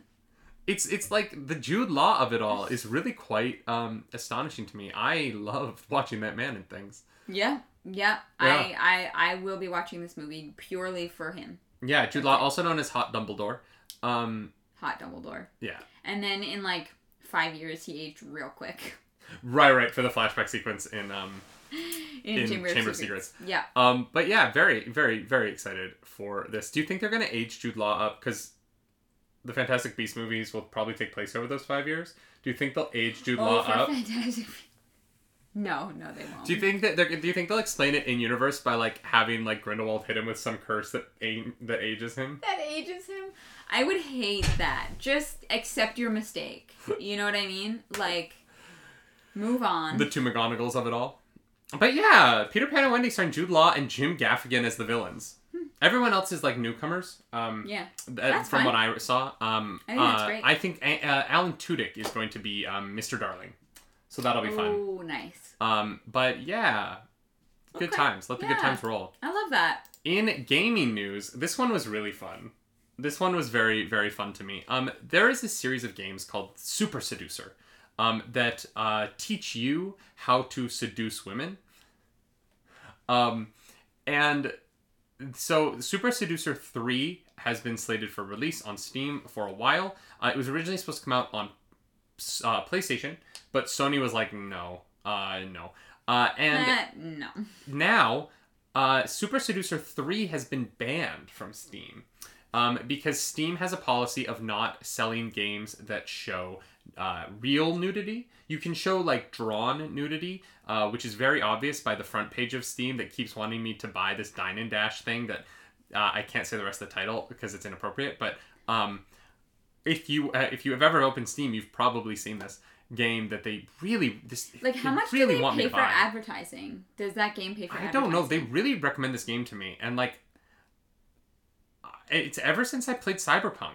It's it's like the Jude Law of it all is really quite um astonishing to me. I love watching that man and things. Yeah. Yeah. I, I I will be watching this movie purely for him. Yeah, Jude Law, also known as Hot Dumbledore. Um, Hot Dumbledore. yeah, And then in like five years, he aged real quick. right, right for the flashback sequence in um In, In Chamber, Chamber of of Secrets. Yeah. Um, but yeah, very, very, very excited for this. Do you think they're gonna age Jude Law up? Because the Fantastic Beast movies will probably take place over those five years. Do you think they'll age Jude Law Oh, for up? Fantastic. No, no, they won't. Do you think that they're? Do you think they'll explain it in universe by like having like Grindelwald hit him with some curse that a- that ages him? that ages him? I would hate that. Just accept your mistake. You know what I mean? Like, move on. The two McGonagalls of it all. But yeah, Peter Pan and Wendy starring Jude Law and Jim Gaffigan as the villains. Everyone else is like newcomers. Um, yeah. th- That's from fine. what I saw. Um, I think that's uh, great. I think uh, Alan Tudyk is going to be um, Mr. Darling, so that'll be fun. Oh, nice. Um, but yeah, good Okay. times. Let the good Yeah. times roll. I love that. In gaming news, this one was really fun. This one was very very fun to me. Um, there is a series of games called Super Seducer, um, that uh, teach you how to seduce women. Um, and so Super Seducer 3 has been slated for release on Steam for a while. Uh, it was originally supposed to come out on uh, PlayStation, but Sony was like, no, uh, no. Uh, and no. now uh, Super Seducer 3 has been banned from Steam um, because Steam has a policy of not selling games that show uh, real nudity. You can show like drawn nudity, uh, which is very obvious by the front page of Steam that keeps wanting me to buy this Dine and Dash thing that uh, I can't say the rest of the title because it's inappropriate. But um, if you uh, if you have ever opened Steam, you've probably seen this game that they really this Like, how much really do they pay for buy. advertising? Does that game pay for advertising? I don't know. They really recommend this game to me, and like, it's ever since I played Cyberpunk.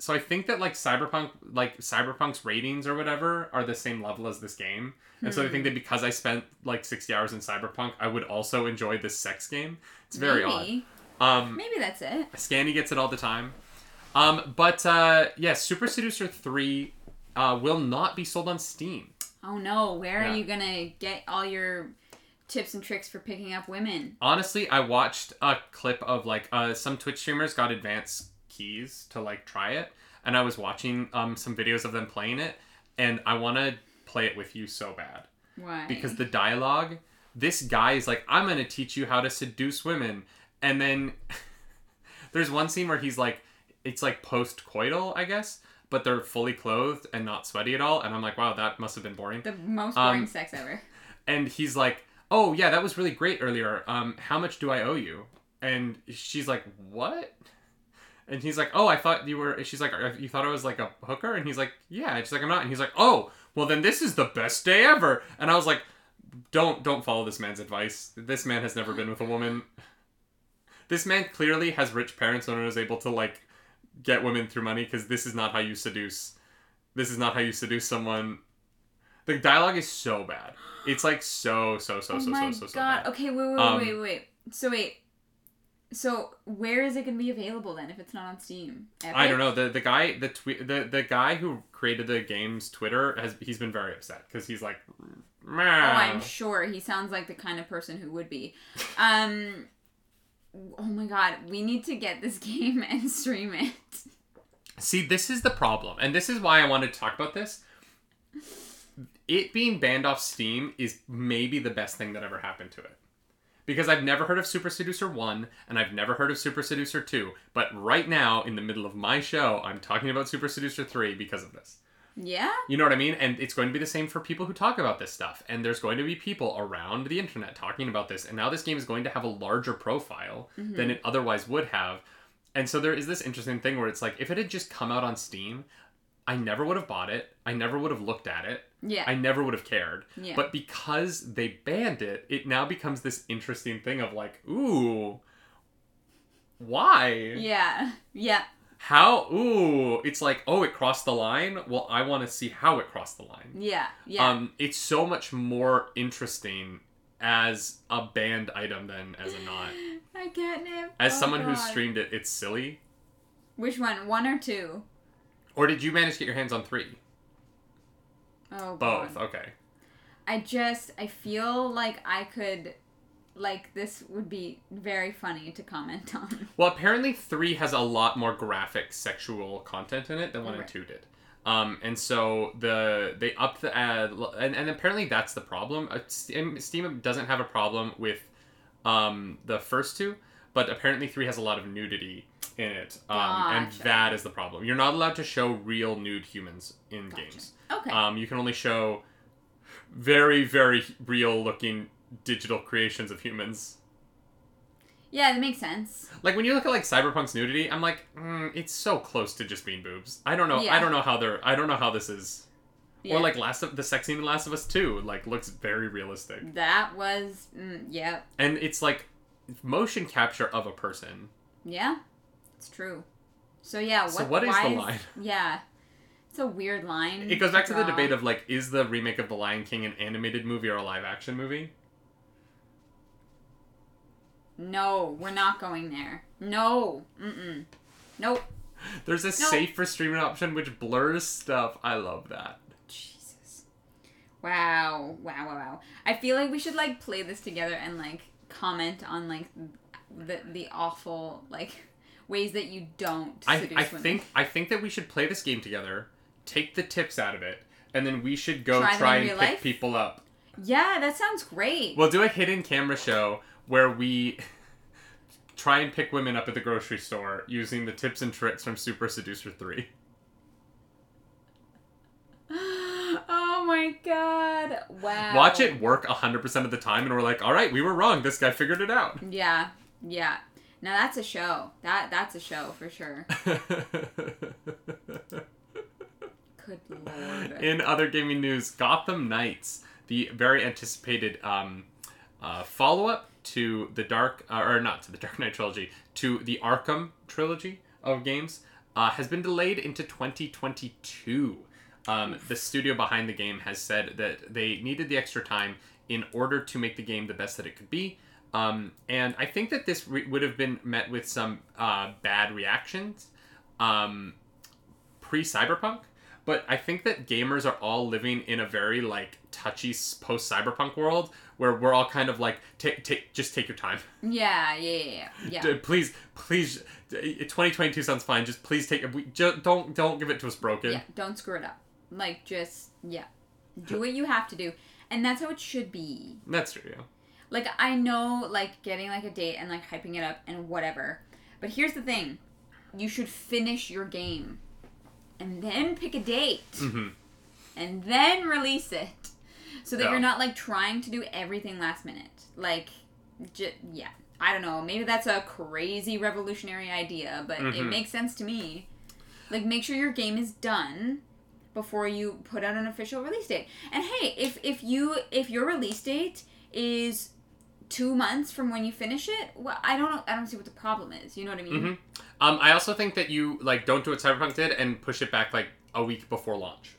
So I think that like Cyberpunk, like Cyberpunk's ratings or whatever, are the same level as this game, and so I Hmm. think that because I spent like sixty hours in Cyberpunk, I would also enjoy this sex game. It's very Maybe. odd. Um, Maybe that's it. Scanny gets it all the time. Um, but uh, yeah, Super Seducer three uh, will not be sold on Steam. Oh no, where Yeah. are you gonna get all your tips and tricks for picking up women? honestly i watched a clip of like uh, some twitch streamers got advanced keys to like try it and i was watching um, some videos of them playing it and i want to play it with you so bad Why? because the dialogue this guy is like i'm to teach you how to seduce women and then there's one scene where he's like it's like post coital i guess but they're fully clothed and not sweaty at all and i'm like wow that must have been boring the most boring um, sex ever. and he's like, "Oh yeah, that was really great earlier. Um, how much do I owe you?" And she's like, "What?" And he's like, "Oh, I thought you were." She's like, "You thought I was like a hooker?" And he's like, "Yeah." And she's like, "I'm not." And he's like, "Oh, well then this is the best day ever." And I was like, "Don't don't follow this man's advice. This man has never been with a woman. This man clearly has rich parents and is able to like get women through money because this is not how you seduce. This is not how you seduce someone." The dialogue is so bad. It's like so so so oh so my so so so god. bad. Okay, wait, wait, Um, wait, wait, wait. So wait. So where is it gonna be available then if it's not on Steam? I don't know. The the guy the tweet the, the guy who created the game's Twitter has he's been very upset because he's like, Oh, I'm sure he sounds like the kind of person who would be. Um. Oh my god, we need to get this game and stream it. See, this is the problem, and this is why I wanted to talk about this. It being banned off Steam is maybe the best thing that ever happened to it. Because I've never heard of Super Seducer 1, and I've never heard of Super Seducer 2, but right now, in the middle of my show, I'm talking about Super Seducer 3 because of this. Yeah. You know what I mean? And it's going to be the same for people who talk about this stuff. And there's going to be people around the internet talking about this. And now this game is going to have a larger profile mm-hmm. than it otherwise would have. And so there is this interesting thing where it's like, if it had just come out on Steam, I never would have bought it. I never would have looked at it. Yeah. I never would have cared. Yeah. But because they banned it, it now becomes this interesting thing of like, ooh, why? yeah. Yeah. How? Ooh, it's like, oh, it crossed the line. Well, I want to see how it crossed the line. Yeah. Yeah. Um, it's so much more interesting as a banned item than as a not. I can't name. As oh someone who's God. streamed it, it's silly. Which one? One or two? Or did you manage to get your hands on three? Oh. Both. God. Okay. I just I feel like I could, like this would be very funny to comment on. Well, apparently three has a lot more graphic sexual content in it than one and two did. Um, and so the they upped the ad, and, and apparently that's the problem. Uh, Steam, doesn't have a problem with um, the first two, but apparently three has a lot of nudity in it, um, and that is the problem. You're not allowed to show real nude humans in Gotcha. games. Okay. Um, you can only show very very real looking digital creations of humans. yeah, that makes sense. Like when you look at like Cyberpunk's nudity, I'm like, mm, it's so close to just being boobs. I don't know. Yeah. I don't know how they're. I don't know how this is. Yeah. Or like Last of the sex scene in Last of Us Two, like looks very realistic, that was mm, yeah and it's like motion capture of a person. yeah, it's true. So yeah, what? So what is the line? Yeah, it's a weird line. It goes back to the debate of like, is the remake of The Lion King an animated movie or a live action movie? No, we're not going there. No. Mm-mm. Nope. There's a No. safe for streaming option which blurs stuff. I love that. Jesus. Wow. Wow. Wow. Wow. I feel like we should like play this together and like comment on like the the awful like ways that you don't I, I women. think I think that we should play this game together, take the tips out of it, and then we should go Try try and pick life? people up. Yeah, that sounds great. We'll do a hidden camera show where we try and pick women up at the grocery store using the tips and tricks from Super Seducer 3. oh my god. Wow. Watch it work 100% of the time, and we're like, all right, we were wrong. This guy figured it out. Yeah. Yeah. Now that's a show. That that's a show for sure. Good lord. In other gaming news, Gotham Knights, the very anticipated um, uh, follow up to the Dark, uh, or not to the Dark Knight trilogy, to the Arkham trilogy of games, uh, has been delayed into 2022. Um, the studio behind the game has said that they needed the extra time in order to make the game the best that it could be. Um, and I think that this re- would have been met with some uh, bad reactions um, pre Cyberpunk. But I think that gamers are all living in a very like touchy post Cyberpunk world where we're all kind of like take take just take your time. Yeah, yeah, yeah, yeah. D- Please, please, 2022 sounds fine. Just please take we just don't don't give it to us broken. Yeah, don't screw it up. Like just yeah. Do what you have to do. And that's how it should be. That's true. Yeah. Like I know like getting like a date and like hyping it up and whatever. But here's the thing. You should finish your game and then pick a date hmm and then release it. So that Yeah. you're not like trying to do everything last minute. Like j- yeah. I don't know. Maybe that's a crazy revolutionary idea, but it Mhm. makes sense to me. Like make sure your game is done before you put out an official release date. And hey, if if you if your release date is two months from when you finish it, well, I don't know. I don't see what the problem is. You know what I mean? hmm Um, I also think that you like don't do what Cyberpunk did and push it back like a week before launch.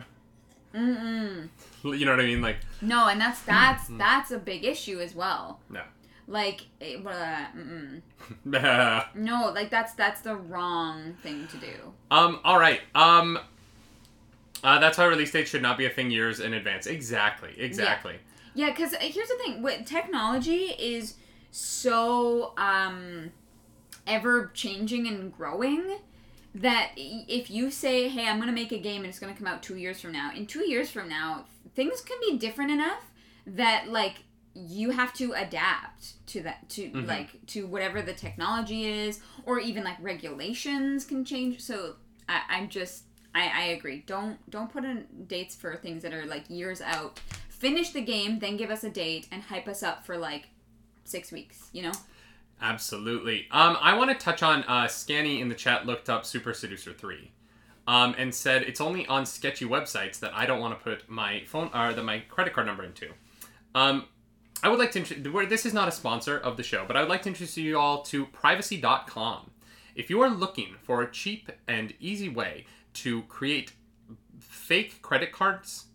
Mm-mm. You know what I mean? Like No, and that's that's that's a big issue as well. No. Like, mm-mm. um. no, like that's that's the wrong thing to do. Um. All right. Um. Uh, that's why release date should not be a thing years in advance. Exactly. Exactly. Yeah, because here's the thing: what technology is so um, ever changing and growing that if you say, "Hey, I'm gonna make a game and it's gonna come out two years from now," in two years from now, things can be different enough that like you have to adapt to that to Mhm. like to whatever the technology is or even like regulations can change so I, i'm just I, I agree don't don't put in dates for things that are like years out finish the game then give us a date and hype us up for like six weeks you know Absolutely. Um, I want to touch on uh, Scanny in the chat looked up Super Seducer 3 um, and said it's only on sketchy websites that I don't want to put my phone or that my credit card number into. Um, I would like to intro- where this is not a sponsor of the show, but I would like to introduce you all to privacy.com. If you are looking for a cheap and easy way to create fake credit cards,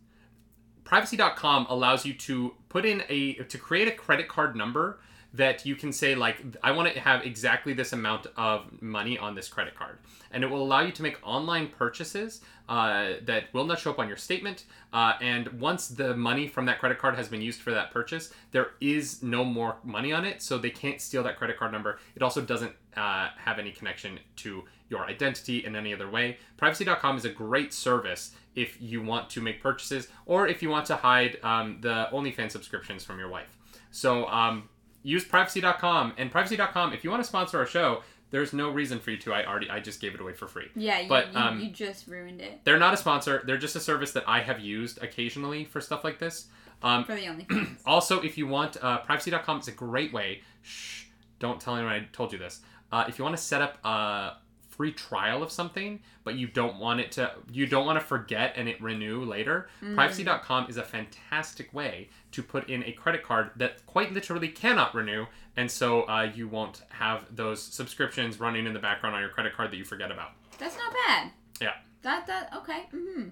privacy.com allows you to put in a to create a credit card number that you can say like I want to have exactly this amount of money on this credit card, and it will allow you to make online purchases uh, that will not show up on your statement. Uh, and once the money from that credit card has been used for that purchase, there is no more money on it, so they can't steal that credit card number. It also doesn't uh, have any connection to your identity in any other way. Privacy.com is a great service if you want to make purchases or if you want to hide um, the OnlyFans subscriptions from your wife. So um, use privacy.com and privacy.com. If you want to sponsor our show, there's no reason for you to. I already I just gave it away for free. yeah you, But, you, um, you just ruined it They're not a sponsor. They're just a service that I have used occasionally for stuff like this. Um, for the OnlyFans. also, if you want, uh, privacy.com is a great way. Shh, don't tell anyone I told you this. Uh, if you want to set up a free trial of something, but you don't want it to, you don't want to forget and it renew later, privacy.com is a fantastic way to put in a credit card that quite literally cannot renew, and so uh, you won't have those subscriptions running in the background on your credit card that you forget about. that's not bad Yeah. that that okay mm-hmm.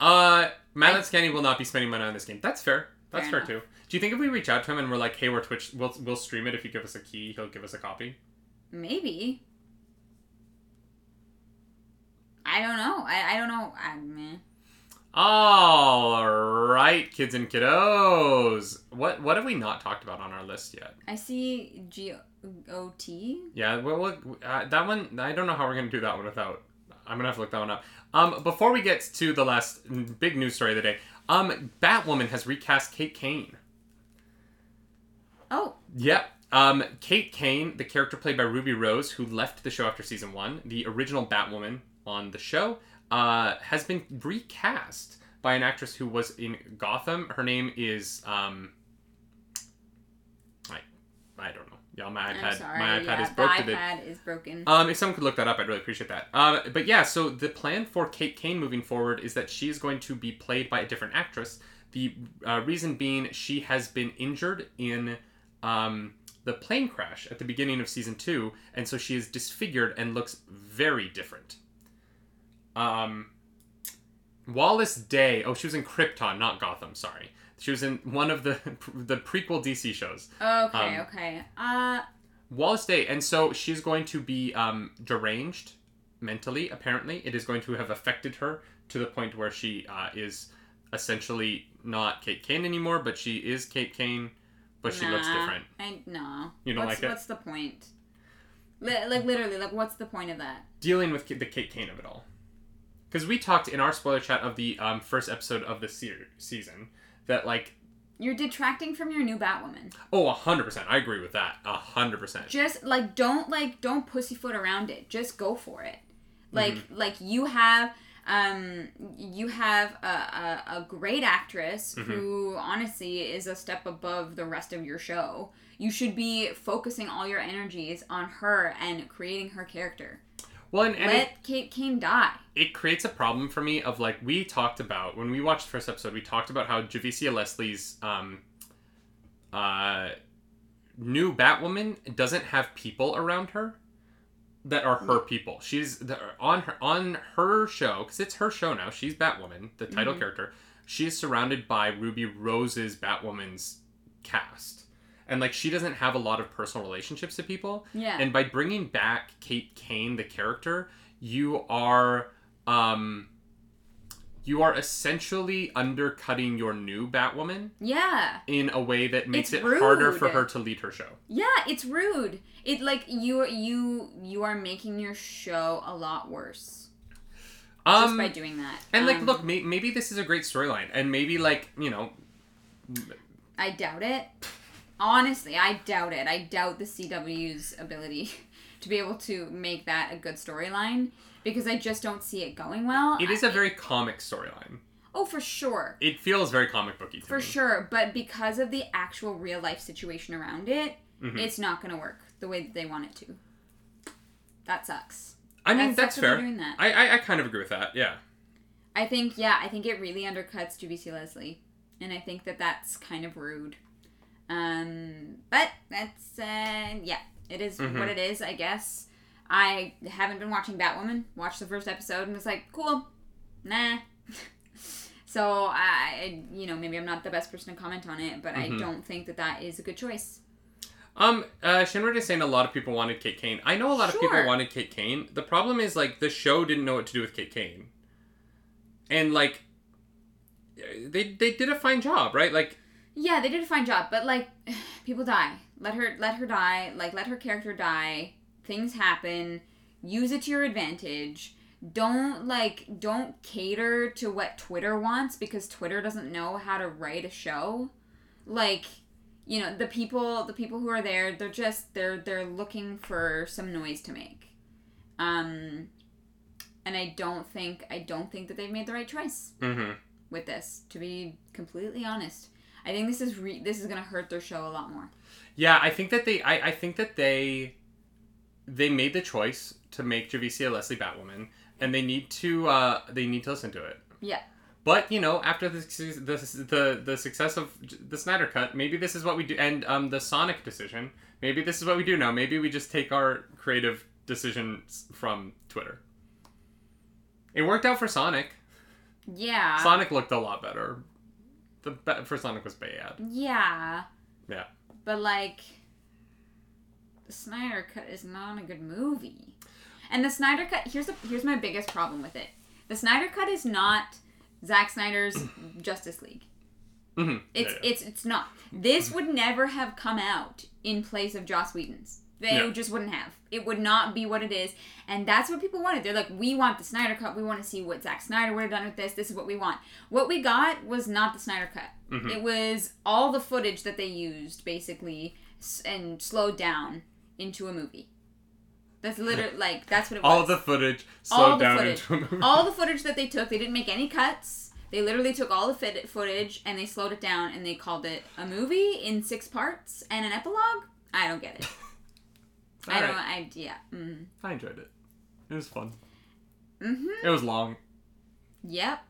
Uh, Matt Scanny will not be spending money on this game. That's fair. That's Fair fair, too. Do you think if we reach out to him and we're like, "Hey, we're Twitch, we'll we'll stream it if you give us a key, he'll give us a copy"? maybe I don't know. I, I don't know. I, meh. All right, kids and kiddos. What what have we not talked about on our list yet? I see G O T. Yeah, well, well uh, that one I don't know how we're gonna do that one without. I'm gonna have to look that one up. Um, before we get to the last big news story of the day, um, Batwoman has recast Kate Kane. Oh, Yep. Um, Kate Kane, the character played by Ruby Rose, who left the show after season one, the original Batwoman on the show, uh, has been recast by an actress who was in Gotham. Her name is um, I, I don't know. Yeah, my iPad, my iPad yeah, is the iPad is broken. Um, if someone could look that up, I'd really appreciate that. Um, but yeah, so the plan for Kate Kane moving forward is that she is going to be played by a different actress. The uh, reason being, she has been injured in um, the plane crash at the beginning of season two, and so she is disfigured and looks very different. Um, Wallis Day. Oh, she was in Krypton, not Gotham. Sorry, she was in one of the the prequel DC shows. okay, um, okay. Uh, Wallis Day, and so she's going to be um, deranged mentally. Apparently, it is going to have affected her to the point where she uh, is essentially not Kate Kane anymore, but she is Kate Kane, but she looks different. I no. You don't what's, like it? What's the point? Li- like literally, like what's the point of that? Dealing with the Kate Kane of it all, because we talked in our spoiler chat of the um, first episode of the se- season that like You're detracting from your new Batwoman. Oh, 100%. I agree with that hundred percent. Just like don't like don't pussyfoot around it. Just go for it. Like Mm-hmm. like you have um you have a, a, a great actress Mm-hmm. who honestly is a step above the rest of your show. You should be focusing all your energies on her and creating her character. Well, and, and it, Let Kate Kane die. it creates a problem for me of like we talked about when we watched the first episode we talked about how Javicia Leslie's um uh new Batwoman doesn't have people around her that are her people. She's the, on her on her show because it's her show now. She's Batwoman, the title Mhm. character. She is surrounded by Ruby Rose's Batwoman's cast. And like she doesn't have a lot of personal relationships to people. Yeah. And by bringing back Kate Kane, the character, you are um, you are essentially undercutting your new Batwoman yeah. in a way that makes It's it harder for her to lead her show. Yeah, it's rude. It like you you you are making your show a lot worse just Um, by doing that. and like, Um, look, may- maybe this is a great storyline, and maybe like you know, I doubt it. Honestly, I doubt it. I doubt the CW's ability to be able to make that a good storyline because I just don't see it going well. it is a very comic storyline. oh, for sure. It feels very comic booky to For me. sure, but because of the actual real life situation around it, Mhm. it's not going to work the way that they want it to. That sucks. I mean, That that's sucks that they're fair. that. I, I I kind of agree with that. Yeah. I think yeah, I think it really undercuts Javicia Leslie, and I think that that's kind of rude. Um, but that's uh, yeah, it is Mhm. what it is, I guess. I haven't been watching Batwoman. Watched the first episode and was like, cool, nah. so I, you know, maybe I'm not the best person to comment on it, but Mhm. I don't think that that is a good choice. Um, uh, Shinra is saying a lot of people wanted Kate Kane. I know a lot of people wanted Kate Kane. The problem is like the show didn't know what to do with Kate Kane, and like they they did a fine job, right? Like Yeah, they did a fine job, but like people die. Let her let her die. Like let her character die. Things happen. Use it to your advantage. Don't like don't cater to what Twitter wants because Twitter doesn't know how to write a show. Like, you know, the people the people who are there, they're just they're they're looking for some noise to make. Um and I don't think I don't think that they've made the right choice mm-hmm. with this to be completely honest i think this is re- this is gonna hurt their show a lot more yeah, I think that they I, I think that they they made the choice to make Javicia Leslie Batwoman, and they need to uh they need to listen to it. Yeah. But you know, after the the the, the success of the Snyder Cut, maybe this is what we do, and um, the Sonic decision. Maybe this is what we do now. Maybe we just take our creative decisions from Twitter. It worked out for Sonic. yeah Sonic looked a lot better. The for Sonic was bad. yeah Yeah. but like the snyder cut is not a good movie and the snyder cut here's the here's my biggest problem with it the snyder cut is not Zack Snyder's Justice League. hmm It's it's it's not. This would never have come out in place of Joss Whedon's. They Yeah. just wouldn't have. It would not be what it is, and that's what people wanted. They're like, we want the Snyder cut. We want to see what Zack Snyder would have done with this. This is what we want. What we got was not the Snyder cut. Mhm. It was all the footage that they used, basically and slowed down into a movie. That's literally like that's what it was. All the footage slowed down footage. into a movie. all the footage that they took, they didn't make any cuts. They literally took all the fit- footage and they slowed it down and they called it a movie in six parts and an epilogue. I don't get it. I don't. Alright. I yeah. Mm. I enjoyed it. It was fun. Mhm. It was long. Yep.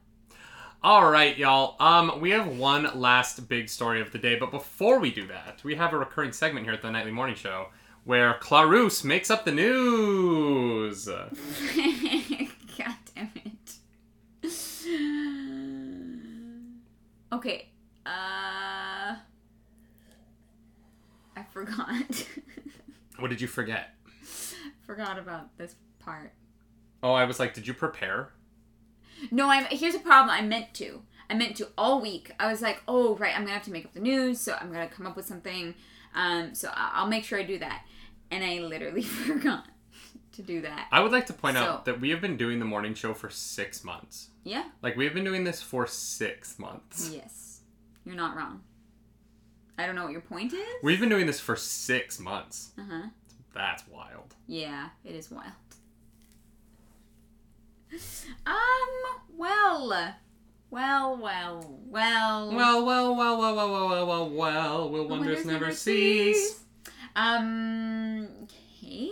All right, y'all. Um, we have one last big story of the day, but before we do that, we have a recurring segment here at the Nightly Morning Show where Clarice makes up the news. God damn it. Okay. Uh. I forgot. What did you forget? forgot about this part. Oh, I was like, did you prepare? No, I'm. Here's a problem. I meant to. I meant to all week. I was like, oh right, I'm gonna have to make up the news, so I'm gonna come up with something. Um, so I'll make sure I do that. And I literally forgot to do that. I would like to point out that we have been doing the morning show for six months. Yeah. Like, we have been doing this for six months. Yes. You're not wrong. I don't know what your point is. We've been doing this for six months. Uh huh. That's wild. Yeah, it is wild. Um. Well. Well. Well. Well. Well, well, well, well, well, well, well, well, well, will wonders never cease. Um. Okay.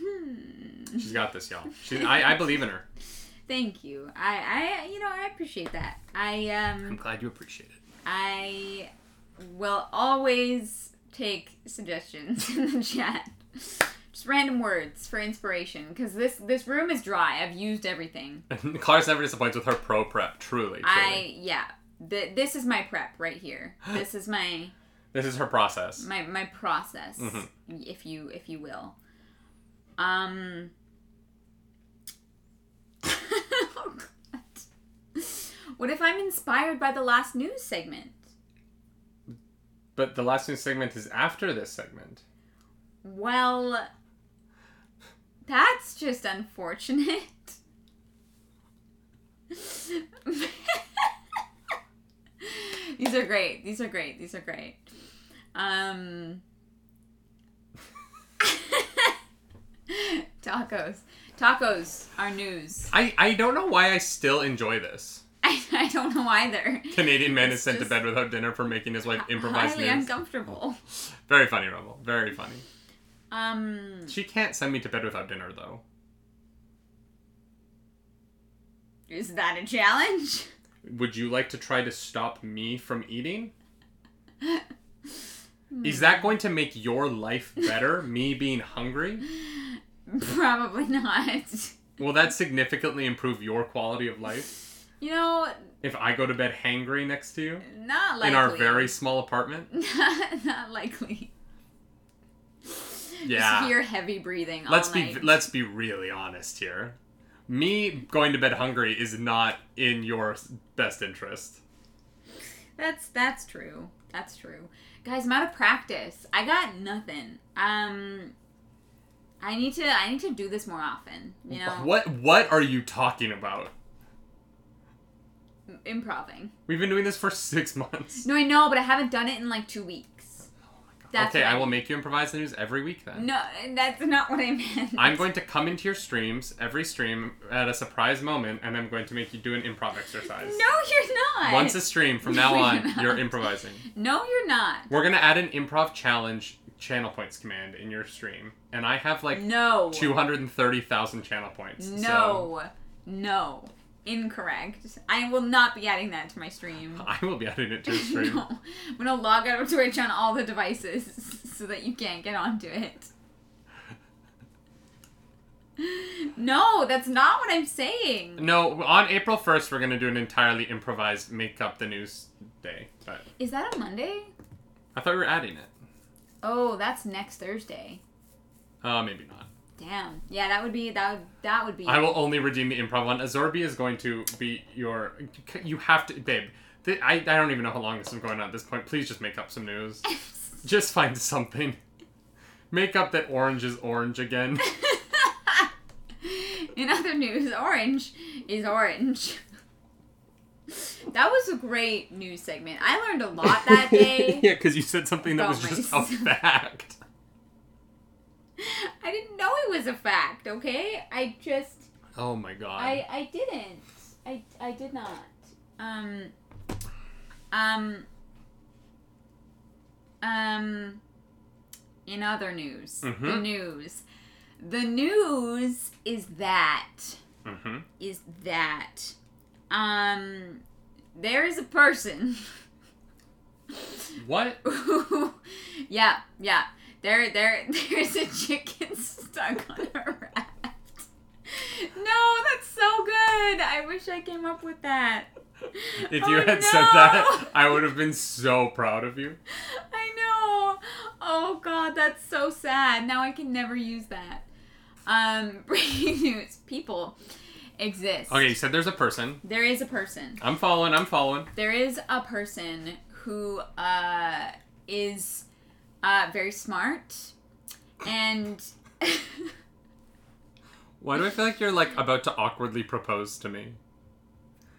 Hmm. She's got this, y'all. She, I, I believe in her. Thank you. I. I. You know. I appreciate that. I. Um. I'm glad you appreciate it. I will always take suggestions in the chat. Just random words for inspiration, because this this room is dry. I've used everything. Clara's never disappoints with her pro prep. Truly, truly. I yeah. Th- this is my prep right here. This is my This is her process. my my process, Mhm. if you if you will. Um. Oh, God. What if I'm inspired by the last news segment? But the last news segment is after this segment. Well, that's just unfortunate. These are great. These are great. These are great. Um Tacos. Tacos are news. I, I don't know why I still enjoy this. I, I don't know either. Canadian man is sent to bed without dinner for making his wife improvise Highly news. uncomfortable. Very funny, Rumble. Very funny. Um She can't send me to bed without dinner, though. is that a challenge? Would you like to try to stop me from eating? Is that going to make your life better, me being hungry? Probably not. Will that significantly improve your quality of life? You know, If I go to bed hangry next to you? not likely. In our very small apartment? not, not likely. Yeah. Just hear heavy breathing. let's be let's be really honest here. Me going to bed hungry is not in your best interest. That's that's true. That's true. Guys, I'm out of practice. I got nothing. Um I need to I need to do this more often. You know, What what are you talking about? improving. We've been doing this for 6 months. No, I know, but I haven't done it in like 2 weeks. Oh that's okay, what I will make you improvise the news every week then. No, that's not what I meant. I'm going to come into your streams every stream at a surprise moment, and I'm going to make you do an improv exercise. No, you're not. Once a stream from now No, on, you're improvising. No, you're not. We're gonna add an improv challenge channel points command in your stream, and I have like No. 230,000 channel points. so No. No. Incorrect. I will not be adding that to my stream. I will be adding it to your stream. no. I'm gonna log out of Twitch on all the devices so that you can't get onto it. No, that's not what I'm saying. No, on April 1st, we're gonna do an entirely improvised make up the news day. But Is that a Monday? I thought we were adding it. Oh, that's next Thursday. Uh, maybe not. Damn. Yeah, that would be that would that would be I will only redeem the improv one. Azorbi is going to be your. You have to, babe. th- I, I don't even know how long this is going on at this point. Please just make up some news. just find something. Make up that orange is orange again. In other news, orange is orange. That was a great news segment. I learned a lot that day. yeah, because you said something that was just a fact. I didn't know it was a fact, okay? I just Oh my god. I I didn't. I I did not. Um um um in other news. The Mhm. news. The news is that mm-hmm. is that um there is a person What? yeah, yeah. There there there's a chicken stuck on a raft. No, that's so good. I wish I came up with that. If Oh, you had said that, I would have been so proud of you. I know. Oh god, that's so sad. Now I can never use that. Um, breaking news: people exist. Okay, you said there's a person. There is a person. I'm following. I'm following. There is a person who uh, is uh, very smart, and Why do I feel like you're like about to awkwardly propose to me?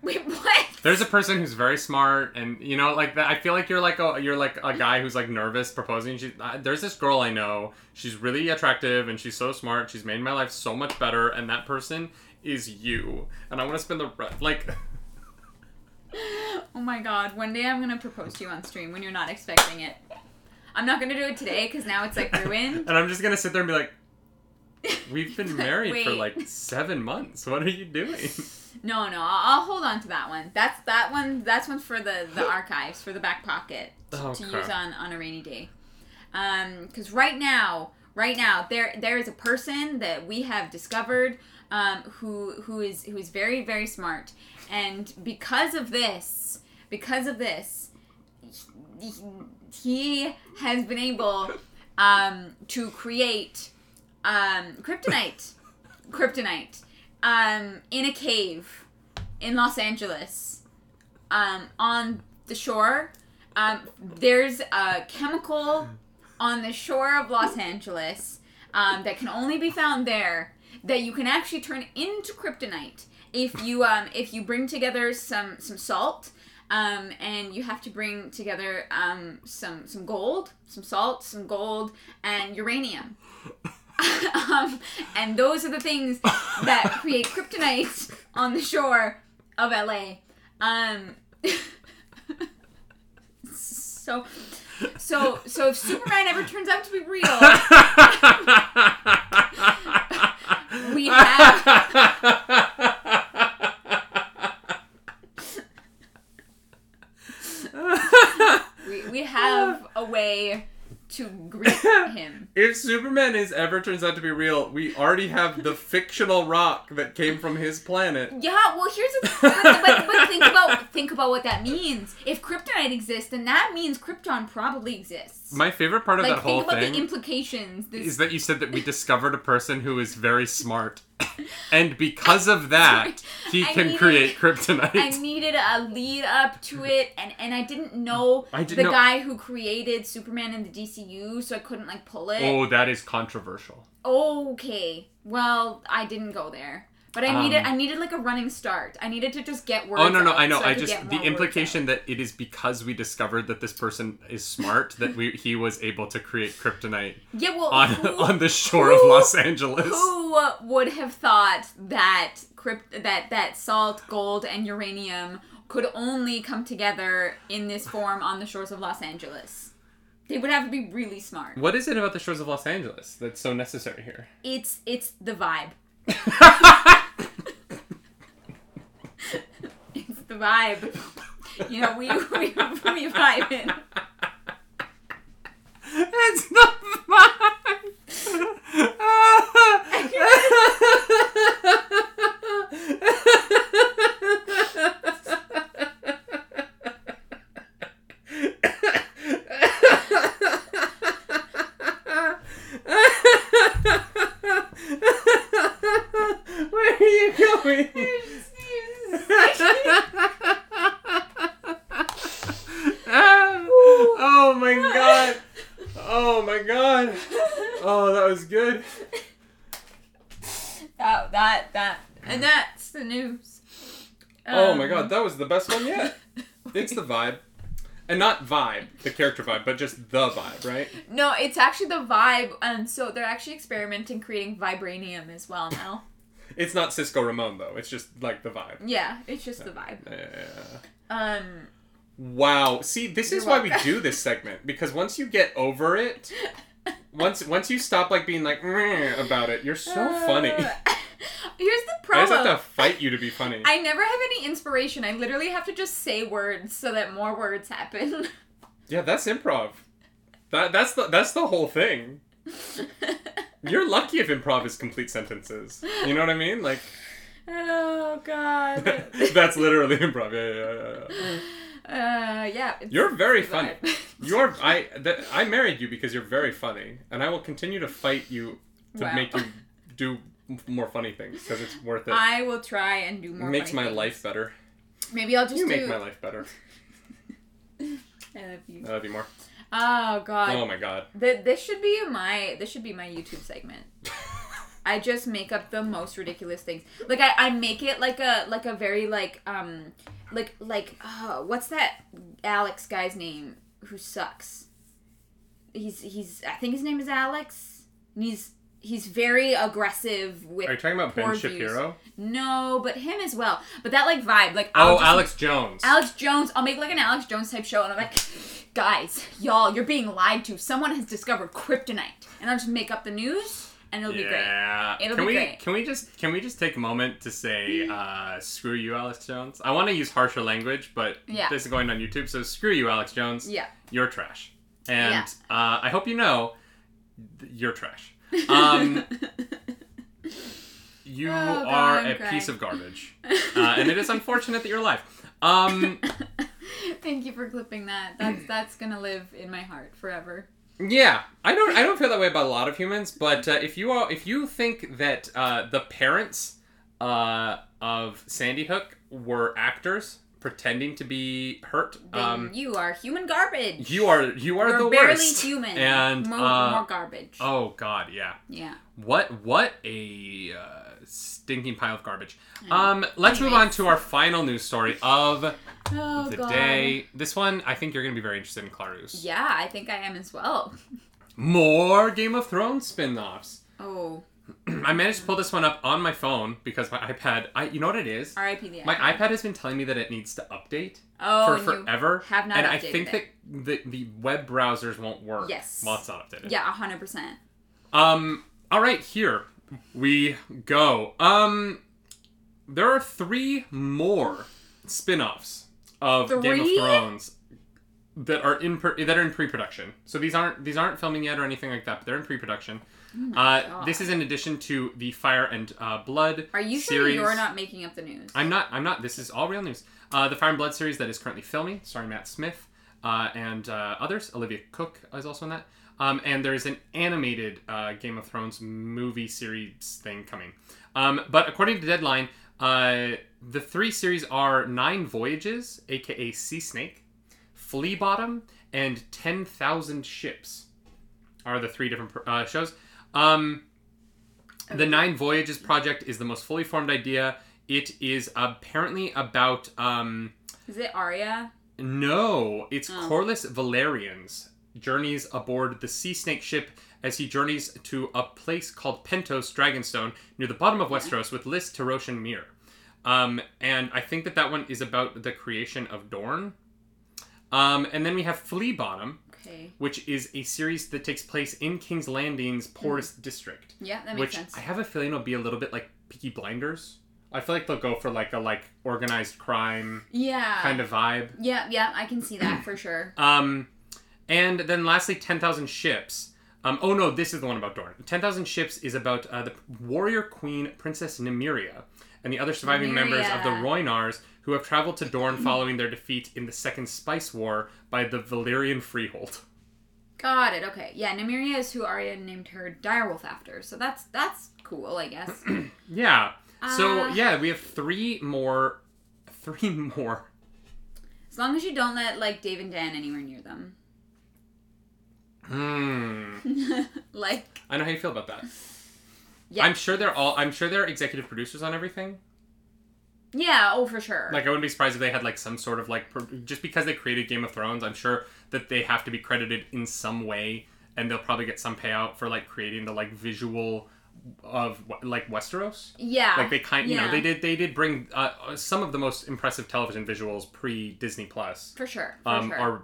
wait, what? There's a person who's very smart, and you know, like that. I feel like you're like a you're like a guy who's like nervous proposing. She, uh, there's this girl I know. She's really attractive, and she's so smart. She's made my life so much better, and that person is you. And I want to spend the re- like. Oh my god, one day I'm gonna propose to you on stream when you're not expecting it. I'm not gonna do it today because now it's like ruined. and I'm just gonna sit there and be like, "We've been married for like seven months. What are you doing?" No, no, I'll, I'll hold on to that one. That's that one. That's one for the the archives for the back pocket to, to use on on a rainy day. Um, because right now, right now, there there is a person that we have discovered, um, who who is who is very very smart, and because of this, because of this, he, has been able, um, to create, um, kryptonite, kryptonite um, in a cave in Los Angeles, um, on the shore. Um, there's a chemical on the shore of Los Angeles um, that can only be found there that you can actually turn into kryptonite if you um, if you bring together some some salt. Um, and you have to bring together um, some some gold, some salt, some gold, and uranium. um, and those are the things that create kryptonite on the shore of LA. Um, so, so, so if Superman ever turns out to be real, We we, we have a way to greet him. If Superman is ever turns out to be real, we already have the fictional rock that came from his planet. Yeah, well, here's the but, but, but think about think about what that means. If kryptonite exists, then that means Krypton probably exists. My favorite part of like that whole think about thing the implications. This, is that you said that we discovered a person who is very smart, and because of that, he I can needed- create kryptonite. I needed a lead up to it, and and I didn't know I the didn't know- guy who created Superman in the DCU, so I couldn't like pull it. oh, that is controversial. Okay, well, I didn't go there, but I needed Um, I needed like a running start. I needed to just get words. Oh no no I know so I just the implication that it is because we discovered that this person is smart that we he was able to create kryptonite yeah, well, on who, on the shore of Los Angeles. Who would have thought that crypt that that salt, gold, and uranium could only come together in this form on the shores of Los Angeles? They would have to be really smart. What is it about the shores of Los Angeles that's so necessary here? It's it's the vibe. It's the vibe. You know, we we, we vibe in. It's not Where are you going? oh my god. Oh my god. Oh, that was good. That that that and that's the news. Um, that was the best one yet. it's the vibe. And not vibe, the character vibe, but just the vibe, right? No, it's actually the vibe, and so they're actually experimenting creating vibranium as well now. It's not Cisco Ramon though. It's just like the vibe. yeah, it's just the vibe. Yeah. Um, Wow. See, this is why we do this segment because once you get over it, once once you stop like being like about it, you're so funny. Here's the problem. I just have to fight you to be funny. I never have any inspiration. I literally have to just say words so that more words happen. Yeah, that's improv. That that's the that's the whole thing. You're lucky if improv is complete sentences. You know what I mean? Like oh god. that's literally improv. Yeah, yeah, yeah, yeah. Uh, yeah. You're very funny. You're I that I married you because you're very funny, and I will continue to fight you to Wow. make you do more funny things because it's worth it. I will try and do more. It makes my things. life better. Maybe I'll just You do. make my life better. I love you. I love you more. Oh god. Oh my god. Th- this should be my this should be my YouTube segment. I just make up the most ridiculous things. Like I, I make it like a like a very like um like like uh, what's that Alex guy's name who sucks? He's he's I think his name is Alex. And he's he's very aggressive with Are you talking about Ben views. Shapiro? No, but him as well. But that like vibe, like Oh, I'll just- Alex Jones. Alex Jones. I'll make like an Alex Jones type show, and I'm like, guys, y'all, you're being lied to. Someone has discovered kryptonite, and I'll just make up the news, and it'll be great. yeah. It'll can be we great. can we just can we just take a moment to say uh, screw you, Alex Jones? I want to use harsher language, but Yeah. this is going on YouTube, so screw you, Alex Jones. Yeah. You're trash, and Yeah. uh, I hope you know you're trash. Um, you Oh, God, are I'm a crying. piece of garbage, uh, and it is unfortunate that you're alive. Um, Thank you for clipping that. That's that's gonna live in my heart forever. Yeah, I don't. I don't feel that way about a lot of humans. But uh, if you are, if you think that uh, the parents uh, of Sandy Hook were actors pretending to be hurt, Then um, you are human garbage. you are you are You're the barely worst. human. And, more, uh, more garbage. Oh God, yeah. Yeah. What what a uh, stinking pile of garbage. Um, let's move on to our final news story of Oh the god. day. This one, I think you're gonna be very interested in Clarice. Yeah, I think I am as well. More Game of Thrones spin-offs. Oh, I managed to pull this one up on my phone because my iPad. I you know what it is. R.I.P. the My iPad. has been telling me that it needs to update Oh, for forever, have not and I think it. that the the web browsers won't work. Yes. while it's not updated. Yeah, hundred percent. Um. All right, here we go. Um, there are three more spin-offs of Game of Thrones that are in pre- that are in pre-production. So these aren't these aren't filming yet or anything like that, but they're in pre-production. My uh, this is in addition to the Fire and uh, Blood. Are you sure series. you're not making up the news? I'm not. I'm not. This is all real news. Uh, the Fire and Blood series that is currently filming, starring Matt Smith uh, and uh, others. Olivia Cooke is also in that. Um, and there's an animated uh, Game of Thrones movie series thing coming. Um, but according to Deadline, uh, the three series are Nine Voyages, aka Sea Snake, Flea Bottom, and Ten Thousand Ships. Are the three different uh, shows. Um, the Nine Voyages project is the most fully formed idea. It is apparently about um Is it Arya? no, it's Oh. Corlys Velaryon's journeys aboard the Sea Snake ship as he journeys to a place called Pentos Dragonstone near the bottom of Westeros with Lys, Tyrosh, and Myr. Um, and I think that that one is about the creation of Dorne. Um, and then we have Flea Bottom, Okay. which is a series that takes place in King's Landing's poorest district Yeah, that makes which sense. I have a feeling will be a little bit like Peaky Blinders. I feel like they'll go for like a like organized crime yeah. kind of vibe. Yeah, yeah, I can see that for sure. Um, and then lastly, Ten Thousand Ships. Um, oh no, this is the one about Dorne. Ten Thousand Ships is about uh, the warrior queen Princess Nymeria and the other surviving members of the Nymeria. Rhoynars who have traveled to Dorne following their defeat in the Second Spice War by the Valyrian Freehold. Got it. Okay. Yeah, Nymeria is who Arya named her direwolf after. So that's that's cool, I guess. Yeah. So Uh, yeah, we have three more, three more As long as you don't let like Dave and Dan anywhere near them. Hmm. like I know how you feel about that. Yeah. I'm sure they're all. I'm sure they're executive producers on everything. Yeah, oh for sure. Like I wouldn't be surprised if they had like some sort of like pro- just because they created Game of Thrones. I'm sure that they have to be credited in some way, and they'll probably get some payout for like creating the like visual of like Westeros. yeah. Like they kind, you know, they did they did bring uh, some of the most impressive television visuals pre Disney Plus. for sure. For Um, sure. are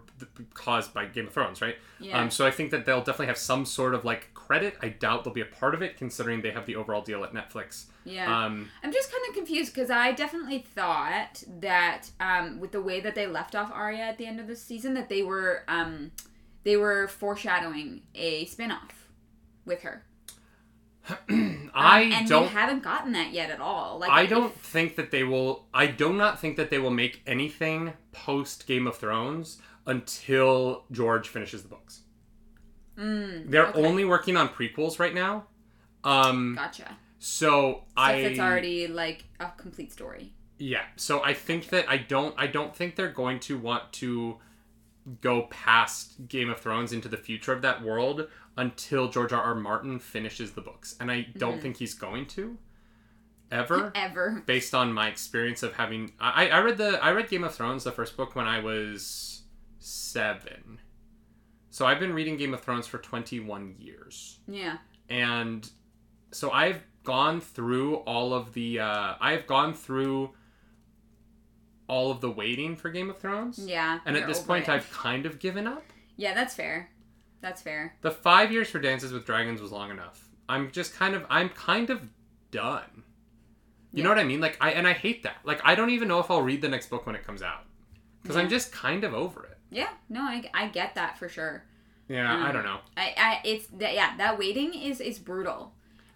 caused by Game of Thrones, right? yeah. Um, so I think that they'll definitely have some sort of like credit. I doubt they'll be a part of it, considering they have the overall deal at Netflix. yeah. Um, I'm just kind of confused because I definitely thought that um, with the way that they left off Arya at the end of the season, that they were um, they were foreshadowing a spin-off with her. I Um, and don't. haven't gotten that yet at all. Like I don't think that they will. I do not think that they will make anything post Game of Thrones until George finishes the books. Mm, They're okay. only working on prequels right now. Um, Gotcha. so Stuff I that's already like a complete story. yeah. So I think that I don't. I don't think they're going to want to go past Game of Thrones into the future of that world until George R. R. Martin finishes the books, and I don't Mhm. think he's going to ever. Ever. based on my experience of having I, I read the I read Game of Thrones the first book when I was seven. So I've been reading Game of Thrones for twenty one years. Yeah. And so I've gone through all of the uh, I've gone through all of the waiting for Game of Thrones. Yeah. And at this point it. I've kind of given up. Yeah, that's fair. That's fair. The five years for Dances with Dragons was long enough. I'm just kind of I'm kind of done. You Yeah. know what I mean? Like I and I hate that. Like I don't even know if I'll read the next book when it comes out because I'm just kind of over it. Yeah. No, I, I get that for sure. Yeah, I Um, don't know. I, I it's that yeah that waiting is is brutal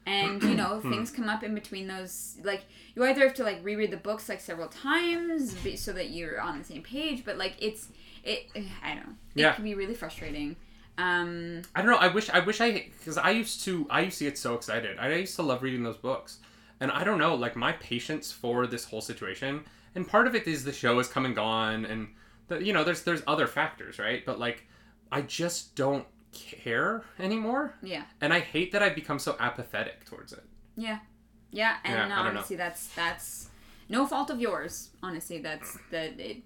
and you know Hmm. things come up in between those like you either have to like reread the books like several times be- so that you're on the same page but like it's it i don't know it Yeah. can be really frustrating um I don't know. I wish I wish I because I used to I used to get so excited. I used to love reading those books, and I don't know like my patience for this whole situation. And part of it is the show has come and gone, and the, you know there's there's other factors, right? But like I just don't care anymore, yeah and I hate that I've become so apathetic towards it. yeah yeah and Yeah, I don't um, know. honestly that's that's no fault of yours honestly that's that it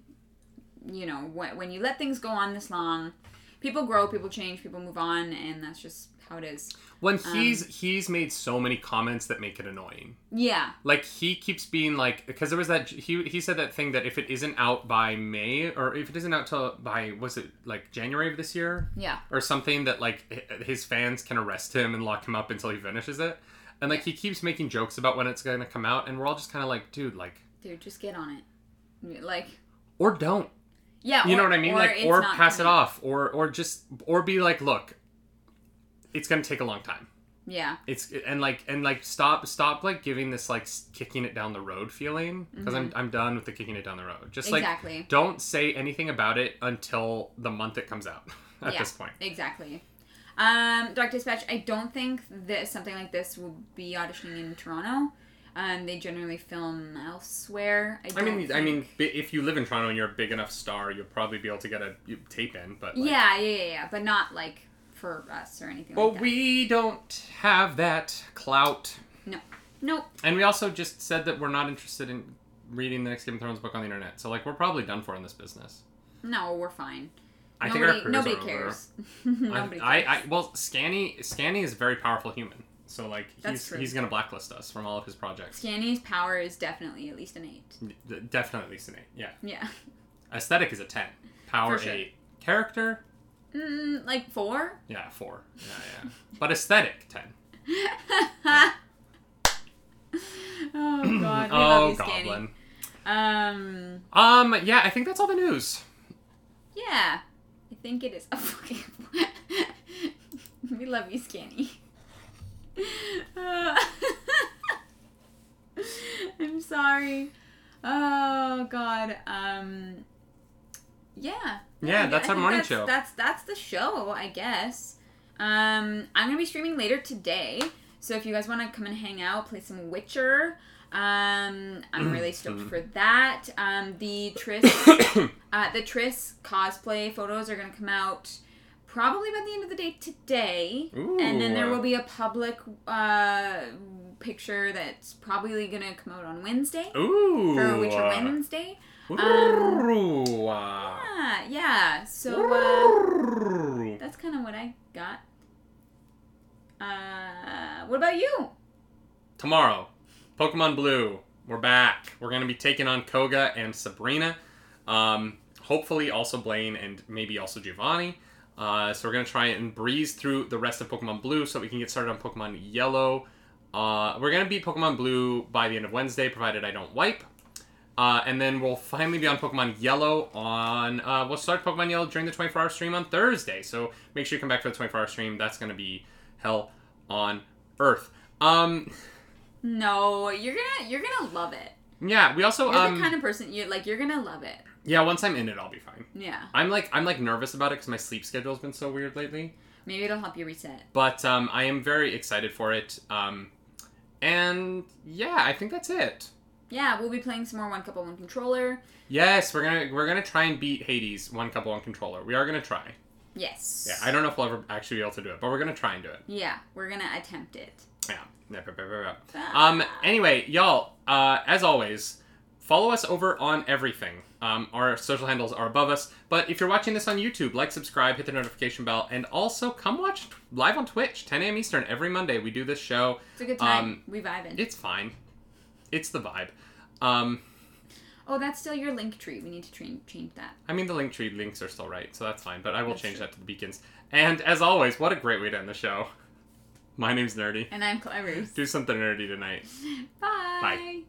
you know when, when you let things go on this long people grow people change people move on and that's just how it is. When um, he's he's made so many comments that make it annoying. yeah. Like he keeps being like because there was that he he said that thing that if it isn't out by May or if it isn't out till by was it like January of this year? Yeah. Or something that like his fans can arrest him and lock him up until he finishes it. And like he keeps making jokes about when it's gonna come out and we're all just kind of like dude like dude just get on it. Like or don't. Yeah you know what I mean? or like or pass it off or or just or be like look it's gonna take a long time. Yeah. It's and like and like stop stop like giving this like kicking it down the road feeling because I'm, I'm done with the kicking it down the road. Just like don't say anything about it until the month it comes out at Yeah. this point. exactly. Um dark dispatch i don't think that something like this will be auditioning in toronto. Um they generally film elsewhere i, i mean i mean if you live in toronto and you're a big enough star you'll probably be able to get a tape in but like, yeah yeah yeah yeah but not like for us or anything well like that we don't have that clout No. nope and we also just said that we're not interested in reading the next game of thrones book on the internet so like we're probably done for in this business no we're fine i nobody, think our careers nobody cares nobody I, cares I I, well, Scanny Scanny is a very powerful human. So like That's he's true. he's gonna blacklist us from all of his projects. Scanny's power is definitely at least an eight D- Definitely at least an eight. Yeah. yeah Aesthetic is a ten. Power sure. eight. Character, mm, like four yeah, four. Yeah, yeah. but aesthetic, ten. oh god we oh, love you Scanny Goblin. um Um, yeah, I think that's all the news. Yeah, I think it is. Oh, we love you, Scanny. Uh, I'm sorry. Oh God. Um. Yeah. Yeah, that's our morning that's, show. That's that's the show, I guess. Um, I'm gonna be streaming later today, so if you guys want to come and hang out, play some Witcher. Um, I'm really stoked Mhm. for that. Um, the Triss, uh, the Triss cosplay photos are gonna come out probably by the end of the day today, Ooh. and then there will be a public uh, picture that's probably gonna come out on Wednesday Ooh. for Witcher Wednesday. Ooh. Yeah, yeah. So uh, that's kind of what I got. Uh, what about you? Tomorrow, Pokemon Blue. We're back. We're gonna be taking on Koga and Sabrina. Um, hopefully also Blaine and maybe also Giovanni. Uh, so we're gonna try and breeze through the rest of Pokemon Blue so we can get started on Pokemon Yellow. Uh, we're gonna beat Pokemon Blue by the end of Wednesday, provided I don't wipe. Uh, and then we'll finally be on Pokemon Yellow on. Uh, we'll start Pokemon Yellow during the 24 hour stream on Thursday. So make sure you come back for the 24 hour stream. That's gonna be hell on earth. Um, No, you're gonna you're gonna love it. yeah, we also You're um, the kind of person you like. You're gonna love it. yeah. Once I'm in it, I'll be fine. Yeah, I'm like I'm like nervous about it because my sleep schedule's been so weird lately. maybe it'll help you reset. But um, I am very excited for it. Um, and yeah, I think that's it. Yeah, we'll be playing some more one couple one controller. Yes, we're gonna we're gonna try and beat Hades one couple one controller. We are gonna try. Yes. Yeah, I don't know if we'll ever actually be able to do it, but we're gonna try and do it. Yeah, we're gonna attempt it. Yeah. Um. Anyway, y'all. Uh. As always, follow us over on everything. Um. Our social handles are above us. But if you're watching this on YouTube, like, subscribe, hit the notification bell, and also come watch live on Twitch, 10 a.m. Eastern every Monday. We do this show. It's a good time. um, we vibing. It's fine. It's the vibe. Um. oh, that's still your link tree. We need to train, change that. I mean, the link tree links are still right, so that's fine. But I will That's change true. that to the beacons. And as always, what a great way to end the show. My name's Nerdy. And I'm Clarice. Do something nerdy tonight. Bye. Bye.